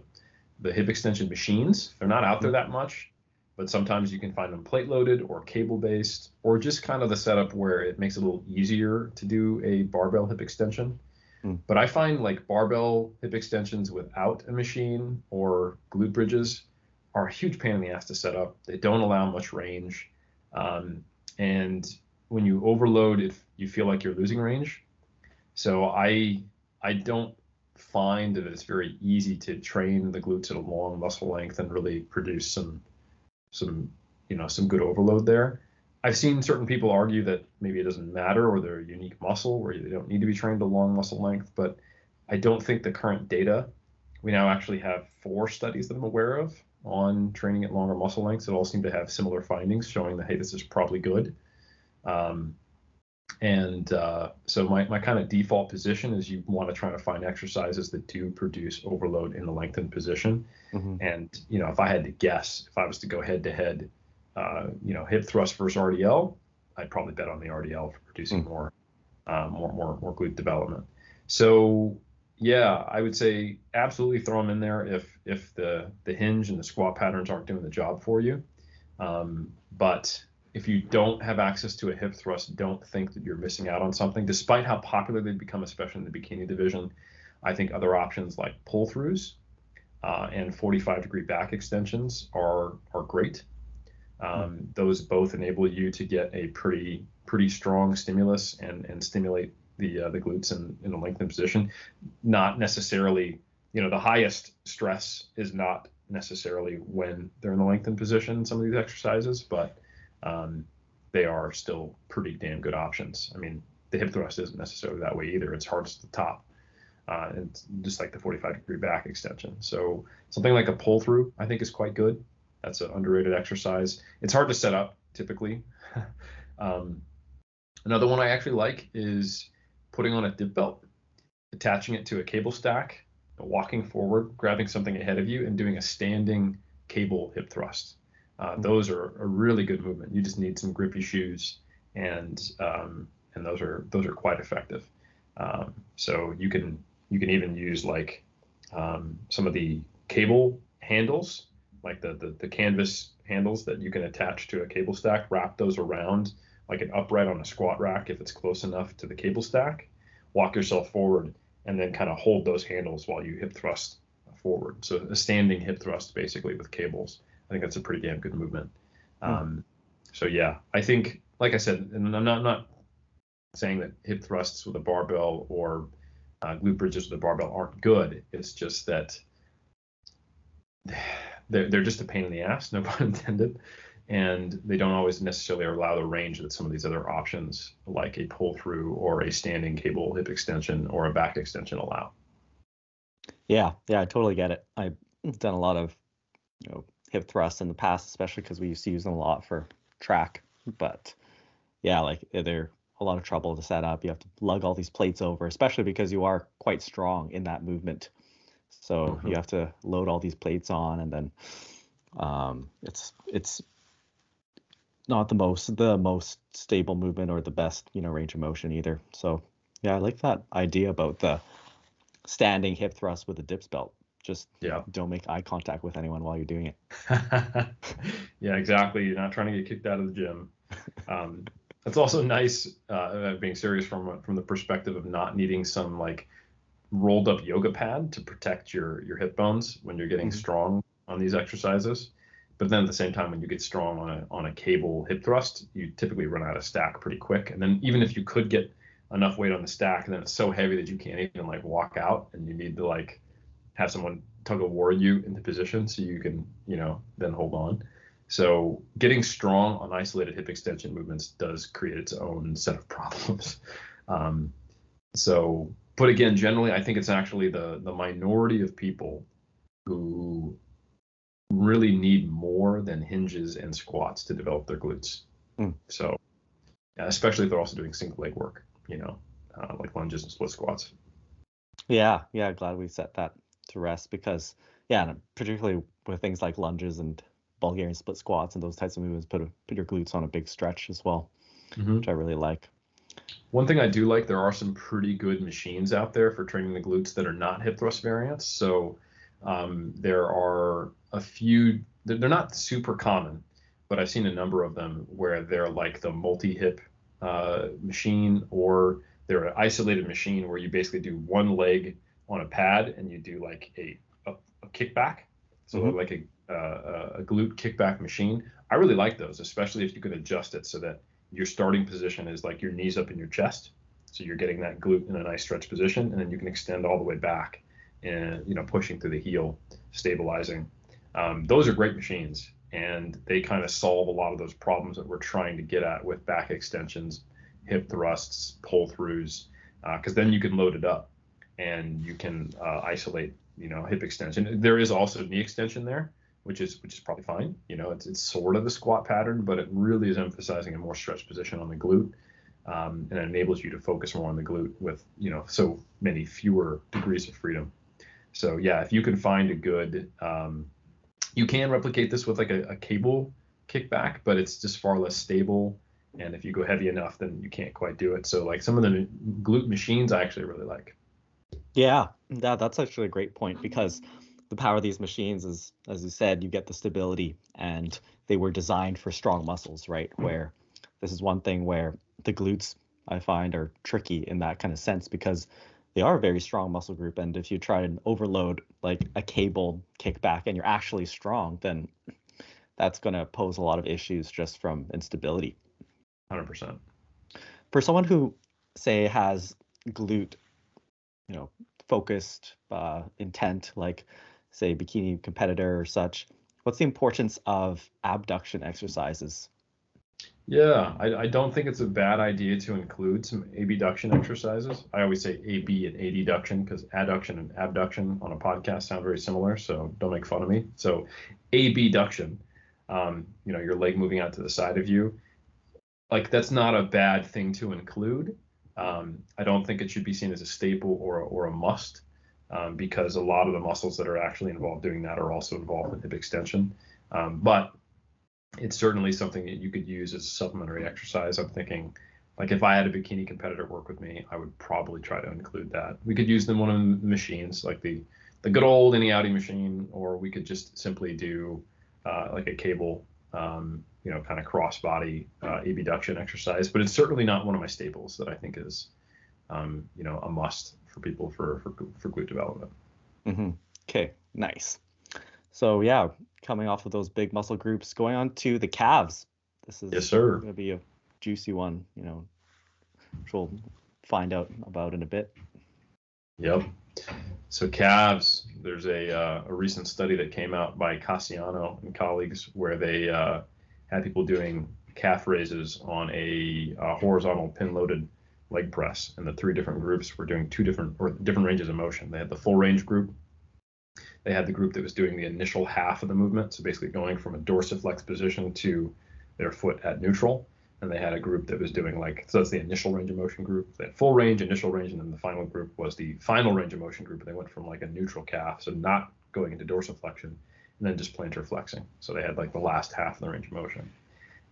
the hip extension machines. They're not out there that much, but sometimes you can find them plate loaded or cable based, or just kind of the setup where it makes it a little easier to do a barbell hip extension. Mm. But I find like barbell hip extensions without a machine or glute bridges are a huge pain in the ass to set up. They don't allow much range. Um, and when you overload, if you feel like you're losing range. So I I don't find that it's very easy to train the glutes at a long muscle length and really produce some some you know some good overload there. I've seen certain people argue that maybe it doesn't matter or they're a unique muscle where they don't need to be trained to long muscle length, but I don't think the current data. We now actually have four studies that I'm aware of on training at longer muscle lengths that all seem to have similar findings showing that hey, this is probably good. Um, and uh, so my, my kind of default position is you want to try to find exercises that do produce overload in the lengthened position. Mm-hmm. And you know, if I had to guess, if I was to go head to head, uh, you know, hip thrust versus RDL, I'd probably bet on the RDL for producing mm-hmm. more, um, more, more, more glute development. So yeah, I would say absolutely throw them in there if if the the hinge and the squat patterns aren't doing the job for you. Um, but if you don't have access to a hip thrust, don't think that you're missing out on something. Despite how popular they've become, especially in the bikini division, I think other options like pull throughs uh, and 45 degree back extensions are are great. Um, those both enable you to get a pretty pretty strong stimulus and and stimulate the uh, the glutes in, in a lengthened position. Not necessarily, you know, the highest stress is not necessarily when they're in the lengthened position. Some of these exercises, but um, they are still pretty damn good options. I mean, the hip thrust isn't necessarily that way either. It's hardest at the top, uh, and just like the 45 degree back extension. So something like a pull through, I think, is quite good. That's an underrated exercise. It's hard to set up typically. [LAUGHS] um, another one I actually like is putting on a dip belt, attaching it to a cable stack, walking forward, grabbing something ahead of you, and doing a standing cable hip thrust. Uh, hmm. those are a really good movement. You just need some grippy shoes, and um, and those are those are quite effective. Um, so you can you can even use like um, some of the cable handles, like the, the the canvas handles that you can attach to a cable stack. Wrap those around like an upright on a squat rack if it's close enough to the cable stack. Walk yourself forward and then kind of hold those handles while you hip thrust forward. So a standing hip thrust basically with cables. I think that's a pretty damn good movement. Mm. Um, so yeah, I think, like I said, and I'm not not saying that hip thrusts with a barbell or uh, glute bridges with a barbell aren't good. It's just that [SIGHS] they're, they're just a pain in the ass, [LAUGHS] no pun intended. And they don't always necessarily allow the range that some of these other options, like a pull through or a standing cable hip extension or a back extension, allow. Yeah, yeah, I totally get it. I've done a lot of you know hip thrusts in the past, especially because we used to use them a lot for track. But yeah, like they're a lot of trouble to set up. You have to lug all these plates over, especially because you are quite strong in that movement. So mm-hmm. you have to load all these plates on, and then um, it's it's not the most the most stable movement or the best you know range of motion either. So yeah, I like that idea about the standing hip thrust with a dips belt. Just yeah, don't make eye contact with anyone while you're doing it. [LAUGHS] yeah, exactly. You're not trying to get kicked out of the gym. [LAUGHS] Um, it's also nice, uh, being serious from from the perspective of not needing some like rolled up yoga pad to protect your your hip bones when you're getting mm-hmm. strong on these exercises. But then at the same time, when you get strong on a on a cable hip thrust, you typically run out of stack pretty quick. And then even if you could get enough weight on the stack, and then it's so heavy that you can't even like walk out, and you need to like have someone tug of war you into position so you can you know then hold on. So getting strong on isolated hip extension movements does create its own set of [LAUGHS] problems. Um, so, but again, generally, I think it's actually the the minority of people who really need more than hinges and squats to develop their glutes. Mm. So, especially if they're also doing single leg work, you know, uh, like lunges and split squats. Yeah, yeah, glad we set that to rest because, yeah, particularly with things like lunges and Bulgarian split squats and those types of movements put a, put your glutes on a big stretch as well, mm-hmm. which I really like. One thing I do like, there are some pretty good machines out there for training the glutes that are not hip thrust variants. So um, there are a few, they're not super common, but I've seen a number of them where they're like the multi hip uh, machine or they're an isolated machine where you basically do one leg on a pad and you do like a, a, a kickback. So mm-hmm. like a uh, a glute kickback machine. I really like those, especially if you can adjust it so that your starting position is like your knees up in your chest. So you're getting that glute in a nice stretch position, and then you can extend all the way back and you know pushing through the heel, stabilizing. Um, those are great machines, and they kind of solve a lot of those problems that we're trying to get at with back extensions, hip thrusts, pull throughs, because uh, then you can load it up and you can uh, isolate you know hip extension. There is also knee extension there, which is which is probably fine. You know, it's it's sort of the squat pattern, but it really is emphasizing a more stretched position on the glute, um, and it enables you to focus more on the glute with you know so many fewer degrees of freedom. So yeah, if you can find a good, um, you can replicate this with like a, a cable kickback, but it's just far less stable. And if you go heavy enough, then you can't quite do it. So like some of the glute machines, I actually really like. Yeah, that, that's actually a great point because the power of these machines is, as you said, you get the stability, and they were designed for strong muscles, right? Where this is one thing where the glutes I find are tricky in that kind of sense because they are a very strong muscle group, and if you try to overload like a cable kickback and you're actually strong, then that's going to pose a lot of issues just from instability. Hundred percent. For someone who say has glute, you know, focused uh, intent, like say bikini competitor or such, what's the importance of abduction exercises? Yeah, I, I don't think it's a bad idea to include some abduction exercises. I always say AB and adduction because adduction and abduction on a podcast sound very similar, so don't make fun of me. So abduction, um, you know, your leg moving out to the side of you, like that's not a bad thing to include. Um, I don't think it should be seen as a staple or a, or a must um, because a lot of the muscles that are actually involved doing that are also involved in hip extension. Um, but it's certainly something that you could use as a supplementary exercise. I'm thinking, like if I had a bikini competitor work with me, I would probably try to include that. We could use them one of the machines, like the the good old Innie machine, or we could just simply do uh, like a cable, um, you know, kind of cross body uh, abduction exercise. But it's certainly not one of my staples that I think is, um, you know, a must for people for for, for glute development. Mm-hmm. Okay, nice. So yeah, coming off of those big muscle groups, going on to the calves. This is yes, sir. Going to be a juicy one, you know, which we'll find out about in a bit. Yep. So calves, there's a, uh, a recent study that came out by Kassiano and colleagues where they uh, had people doing calf raises on a, a horizontal pin-loaded leg press, and the three different groups were doing two different or different ranges of motion. They had the full range group. They had the group that was doing the initial half of the movement, so basically going from a dorsiflex position to their foot at neutral. And they had a group that was doing like so that's the initial range of motion group. Had full range, initial range, and then the final group was the final range of motion group. And they went from like a neutral calf, so not going into dorsiflexion, and then just plantar flexing. So they had like the last half of the range of motion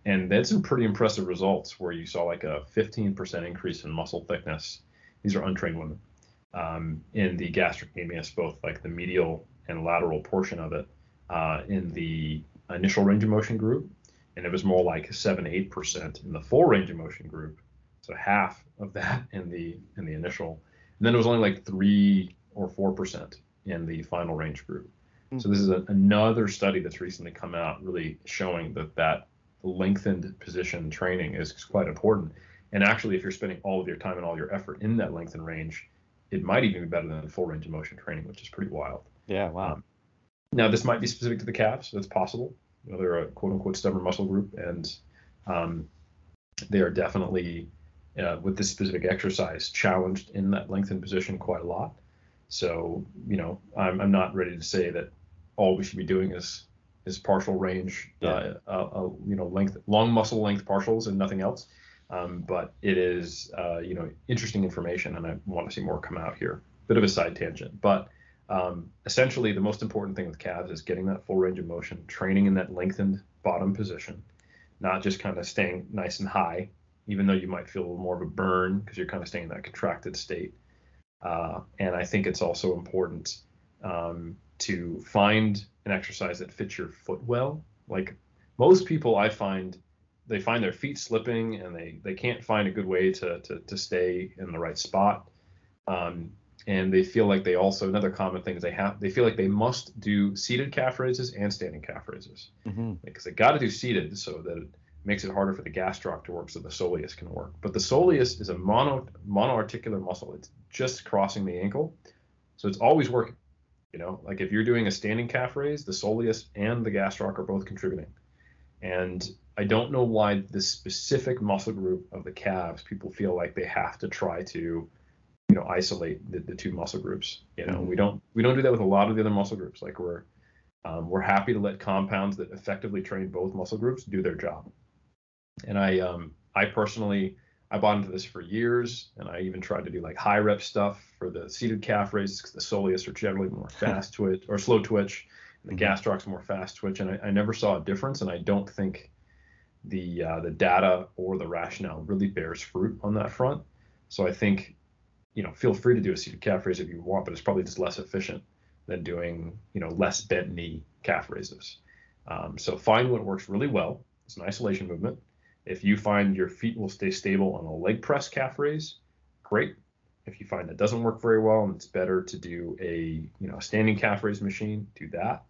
and they had some pretty impressive results where you saw like a 15% increase in muscle thickness. These are untrained women um, in the gastrocnemius, both like the medial and lateral portion of it uh, in the initial range of motion group, and it was more like seven eight percent in the full range of motion group, so half of that in the in the initial, and then it was only like three or four percent in the final range group. Mm-hmm. So this is a, another study that's recently come out, really showing that that lengthened position training is quite important. And actually, if you're spending all of your time and all your effort in that lengthened range, it might even be better than full range of motion training, which is pretty wild. Yeah, wow. Um, now, this might be specific to the calves. That's possible. You know, they're a quote unquote stubborn muscle group, and um, they are definitely, uh, with this specific exercise, challenged in that lengthened position quite a lot. So, you know, I'm, I'm not ready to say that all we should be doing is is partial range, yeah. uh, uh, uh, you know, length, long muscle length partials and nothing else. Um, but it is, uh, you know, interesting information, and I want to see more come out here. Bit of a side tangent, but um, essentially the most important thing with calves is getting that full range of motion, training in that lengthened bottom position, not just kind of staying nice and high, even though you might feel a little more of a burn because you're kind of staying in that contracted state. Uh, and I think it's also important um, to find an exercise that fits your foot well. Like most people, I find they find their feet slipping and they they can't find a good way to to, to stay in the right spot. Um, and they feel like they also another common thing is they have they feel like they must do seated calf raises and standing calf raises mm-hmm. because they got to do seated so that it makes it harder for the gastroc to work so the soleus can work. But the soleus is a mono monoarticular muscle. It's just crossing the ankle, so it's always working. You know, like if you're doing a standing calf raise, the soleus and the gastroc are both contributing. And I don't know why this specific muscle group of the calves, people feel like they have to try to, you know, isolate the, the two muscle groups. You know, mm-hmm. we don't we don't do that with a lot of the other muscle groups. Like we're um, we're happy to let compounds that effectively train both muscle groups do their job. And I um, I personally I bought into this for years, and I even tried to do like high rep stuff for the seated calf raises because the soleus are generally more [LAUGHS] fast twitch or slow twitch, and the mm-hmm. gastroc's more fast twitch, and I, I, never saw a difference, and I don't think the uh, the data or the rationale really bears fruit on that front. So I think, you know, feel free to do a seated calf raise if you want, but it's probably just less efficient than doing, you know, less bent knee calf raises. Um, so find what works really well. It's an isolation movement if you find your feet will stay stable on a leg press calf raise, great. If you find that doesn't work very well and it's better to do a you know standing calf raise machine, do that.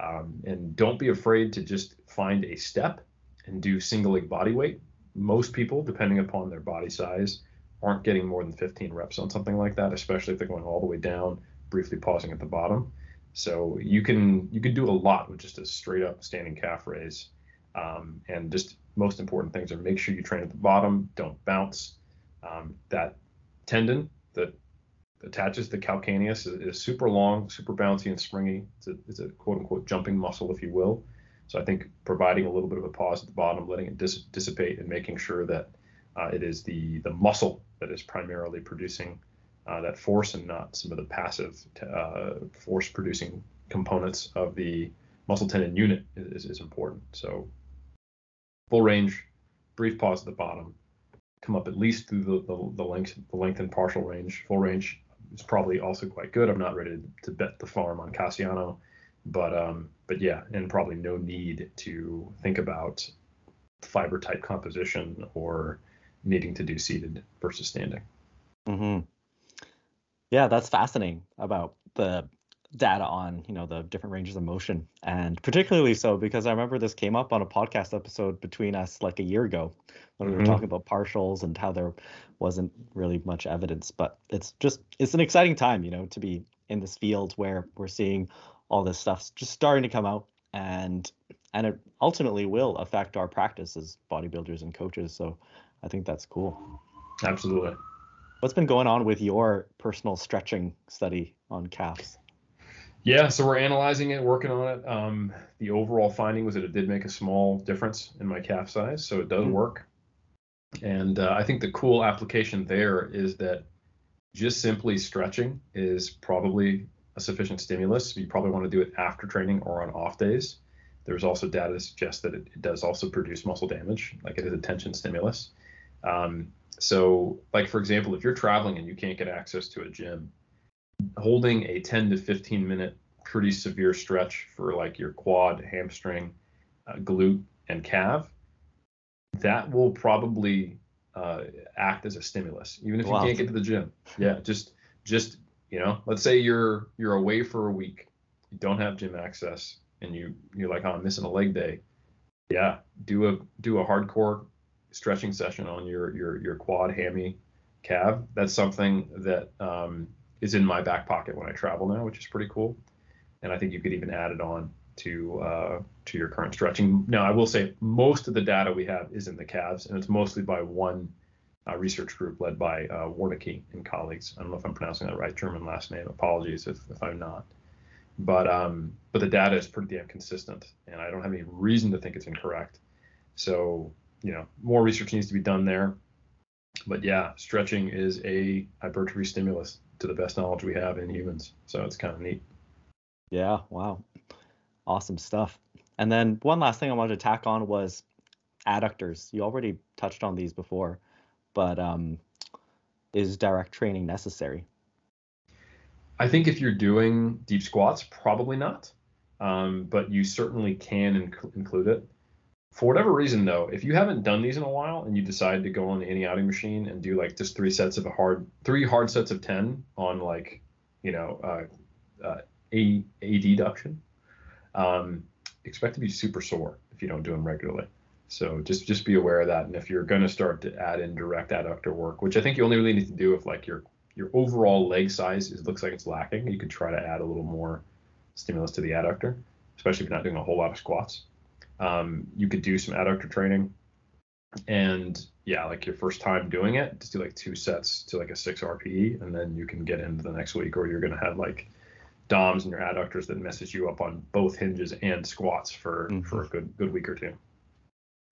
Um, and don't be afraid to just find a step and do single leg body weight. Most people, depending upon their body size, aren't getting more than 15 reps on something like that, especially if they're going all the way down, briefly pausing at the bottom. So you can you can do a lot with just a straight up standing calf raise, um, and just most important things are make sure you train at the bottom, don't bounce. Um, that tendon that attaches the calcaneus is, is, super long, super bouncy and springy. It's a, it's a, quote unquote jumping muscle, if you will. So I think providing a little bit of a pause at the bottom, letting it dis- dissipate, and making sure that uh, it is the the muscle that is primarily producing uh, that force and not some of the passive uh, force producing components of the muscle tendon unit is, is important. So full range, brief pause at the bottom, come up at least through the, the, the length the length and partial range. Full range is probably also quite good. I'm not ready to bet the farm on Kassiano, but um, but yeah, and probably no need to think about fiber type composition or needing to do seated versus standing. Mm-hmm. Yeah, that's fascinating about the data on you know the different ranges of motion and particularly so because i remember this came up on a podcast episode between us like a year ago when we were mm-hmm. talking about partials and how there wasn't really much evidence but it's just it's an exciting time you know to be in this field where we're seeing all this stuff just starting to come out and and it ultimately will affect our practice as bodybuilders and coaches so i think that's cool absolutely what's been going on with your personal stretching study on calves yeah, so we're analyzing it, working on it. Um, the overall finding was that it did make a small difference in my calf size, so it does mm-hmm. work. And uh, I think the cool application there is that just simply stretching is probably a sufficient stimulus. You probably want to do it after training or on off days. There's also data to suggest that it, it does also produce muscle damage, like it is a tension stimulus. Um, so, like for example, if you're traveling and you can't get access to a gym, holding a 10 to 15 minute pretty severe stretch for like your quad, hamstring, uh, glute, and calf, that will probably uh, act as a stimulus, even if wow. you can't get to the gym. Yeah, just just you know, let's say you're you're away for a week, you don't have gym access, and you you're like, oh, I'm missing a leg day. Yeah, do a do a hardcore stretching session on your your your quad, hammy, calf. That's something that um, is in my back pocket when I travel now, which is pretty cool. And I think you could even add it on to uh, to your current stretching. Now, I will say most of the data we have is in the calves, and it's mostly by one uh, research group led by uh, and colleagues. I don't know if I'm pronouncing that right, German last name. Apologies if, if I'm not. But um, but the data is pretty damn consistent, and I don't have any reason to think it's incorrect. So you know, more research needs to be done there. But yeah, stretching is a hypertrophy stimulus to the best knowledge we have in humans. So it's kind of neat. Yeah, wow. Awesome stuff. And then one last thing I wanted to tack on was adductors. You already touched on these before, but um, is direct training necessary? I think if you're doing deep squats, probably not. Um, but you certainly can inc- include it. For whatever reason, though, if you haven't done these in a while and you decide to go on Any machine and do like just three sets of a hard, three hard sets of 10 on like, you know, uh, uh, a, deduction, um, expect to be super sore if you don't do them regularly. So just just be aware of that. And if you're going to start to add in direct adductor work, which I think you only really need to do if like your your overall leg size is looks like it's lacking, you could try to add a little more stimulus to the adductor, especially if you're not doing a whole lot of squats um, you could do some adductor training. And yeah like your first time doing it just do like two sets to like a six rpe and then you can get into the next week or you're going to have like DOMS and your adductors that messes you up on both hinges and squats for mm-hmm. for a good good week or two.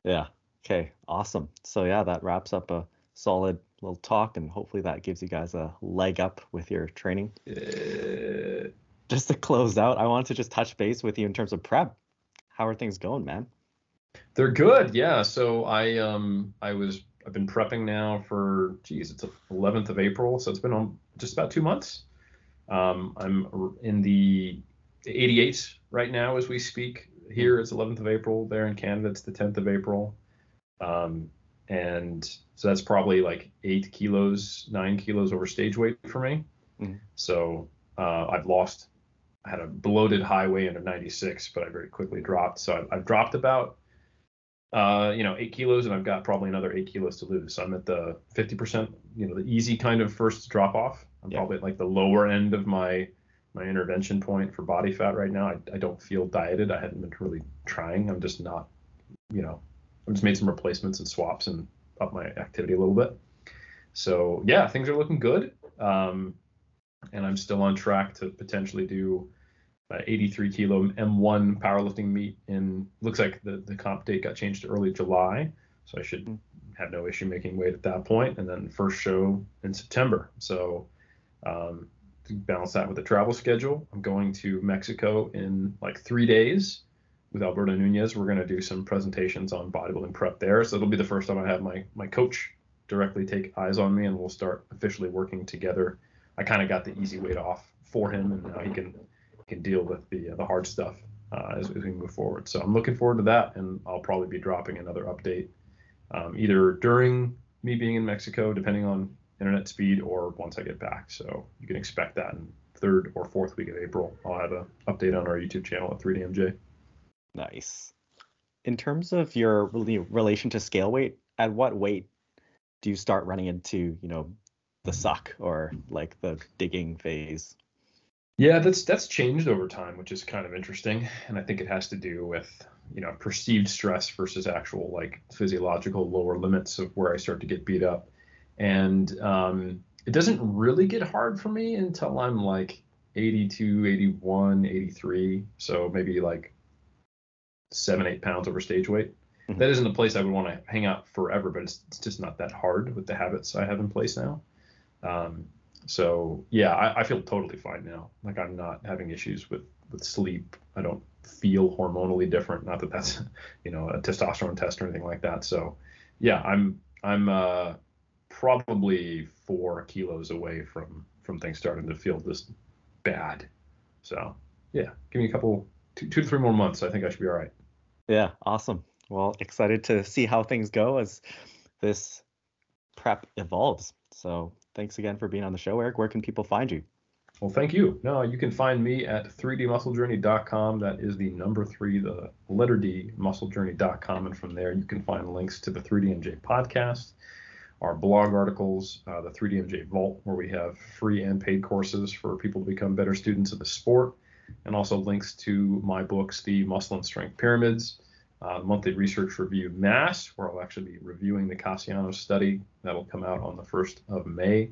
Yeah. Okay. Awesome. So yeah that wraps up a solid little talk and hopefully that gives you guys a leg up with your training. Uh, just to close out i wanted to just touch base with you in terms of prep how are things going, man? They're good. Yeah. So I um I was I've been prepping now for geez, it's 11th of April, so it's been on just about two months. Um, I'm in the 88 right now as we speak. Here it's 11th of April. There in Canada it's the 10th of April. Um, and so that's probably like eight kilos, nine kilos over stage weight for me. Mm-hmm. So uh, I've lost I had a bloated highway in of 96, but I very quickly dropped. So I've, I've dropped about, uh, you know, eight kilos, and I've got probably another eight kilos to lose. So I'm at the 50%, you know, the easy kind of first drop off. I'm yeah. probably at like the lower end of my my intervention point for body fat right now. I, I don't feel dieted. I hadn't been really trying. I'm just not, you know, I've just made some replacements and swaps and up my activity a little bit. So yeah, things are looking good. Um, and I'm still on track to potentially do 83 kilo M1 powerlifting meet in looks like the, the comp date got changed to early July, so I should hmm. have no issue making weight at that point. And then first show in September. So um, to balance that with the travel schedule, I'm going to Mexico in like three days with Alberto Nunez. We're going to do some presentations on bodybuilding prep there. So it'll be the first time I have my my coach directly take eyes on me, and we'll start officially working together. I kind of got the easy weight off for him, and now he can can deal with the the hard stuff uh, as, as, we move forward. So I'm looking forward to that, and I'll probably be dropping another update um, either during me being in Mexico, depending on internet speed, or once I get back. So you can expect that in third or fourth week of April, I'll have an update on our YouTube channel at 3DMJ. Nice. In terms of your relation to scale weight, at what weight do you start running into, you know, the suck or like the digging phase? Yeah, that's that's changed over time, which is kind of interesting, and I think it has to do with you know perceived stress versus actual like physiological lower limits of where I start to get beat up, and um, it doesn't really get hard for me until I'm like 82, 81, 83, so maybe like seven, eight pounds over stage weight. Mm-hmm. That isn't a place I would want to hang out forever, but it's, it's just not that hard with the habits I have in place now. Um, so yeah, I, I, feel totally fine now. Like I'm not having issues with with sleep. I don't feel hormonally different. Not that that's [LAUGHS] you know a testosterone test or anything like that. So yeah, I'm I'm uh, probably four kilos away from from things starting to feel this bad. So yeah, give me a couple two two to three more months. I think I should be all right. Yeah, awesome. Well, excited to see how things go as this prep evolves. So thanks again for being on the show, Eric. Where can people find you? Well, thank you. No, you can find me at 3dmusclejourney.com. That is the number three, the letter D, musclejourney.com. And from there, you can find links to the 3DMJ podcast, our blog articles, uh, the 3DMJ Vault, where we have free and paid courses for people to become better students of the sport, and also links to my books, The Muscle and Strength Pyramids, uh, monthly research review Mass, where I'll actually be reviewing the Kassiano study. That'll come out on the 1st of May.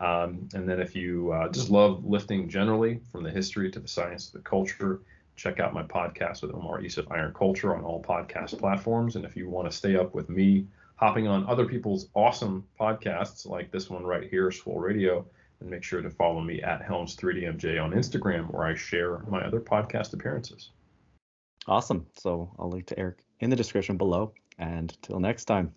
Um, and then if you uh, just love lifting generally, from the history to the science to the culture, check out my podcast with Omar Isuf Iron Culture on all podcast platforms. And if you want to stay up with me hopping on other people's awesome podcasts like this one right here, Swole Radio, and make sure to follow me at Helms3DMJ on Instagram, where I share my other podcast appearances. Awesome. So I'll link to Eric in the description below. And till next time.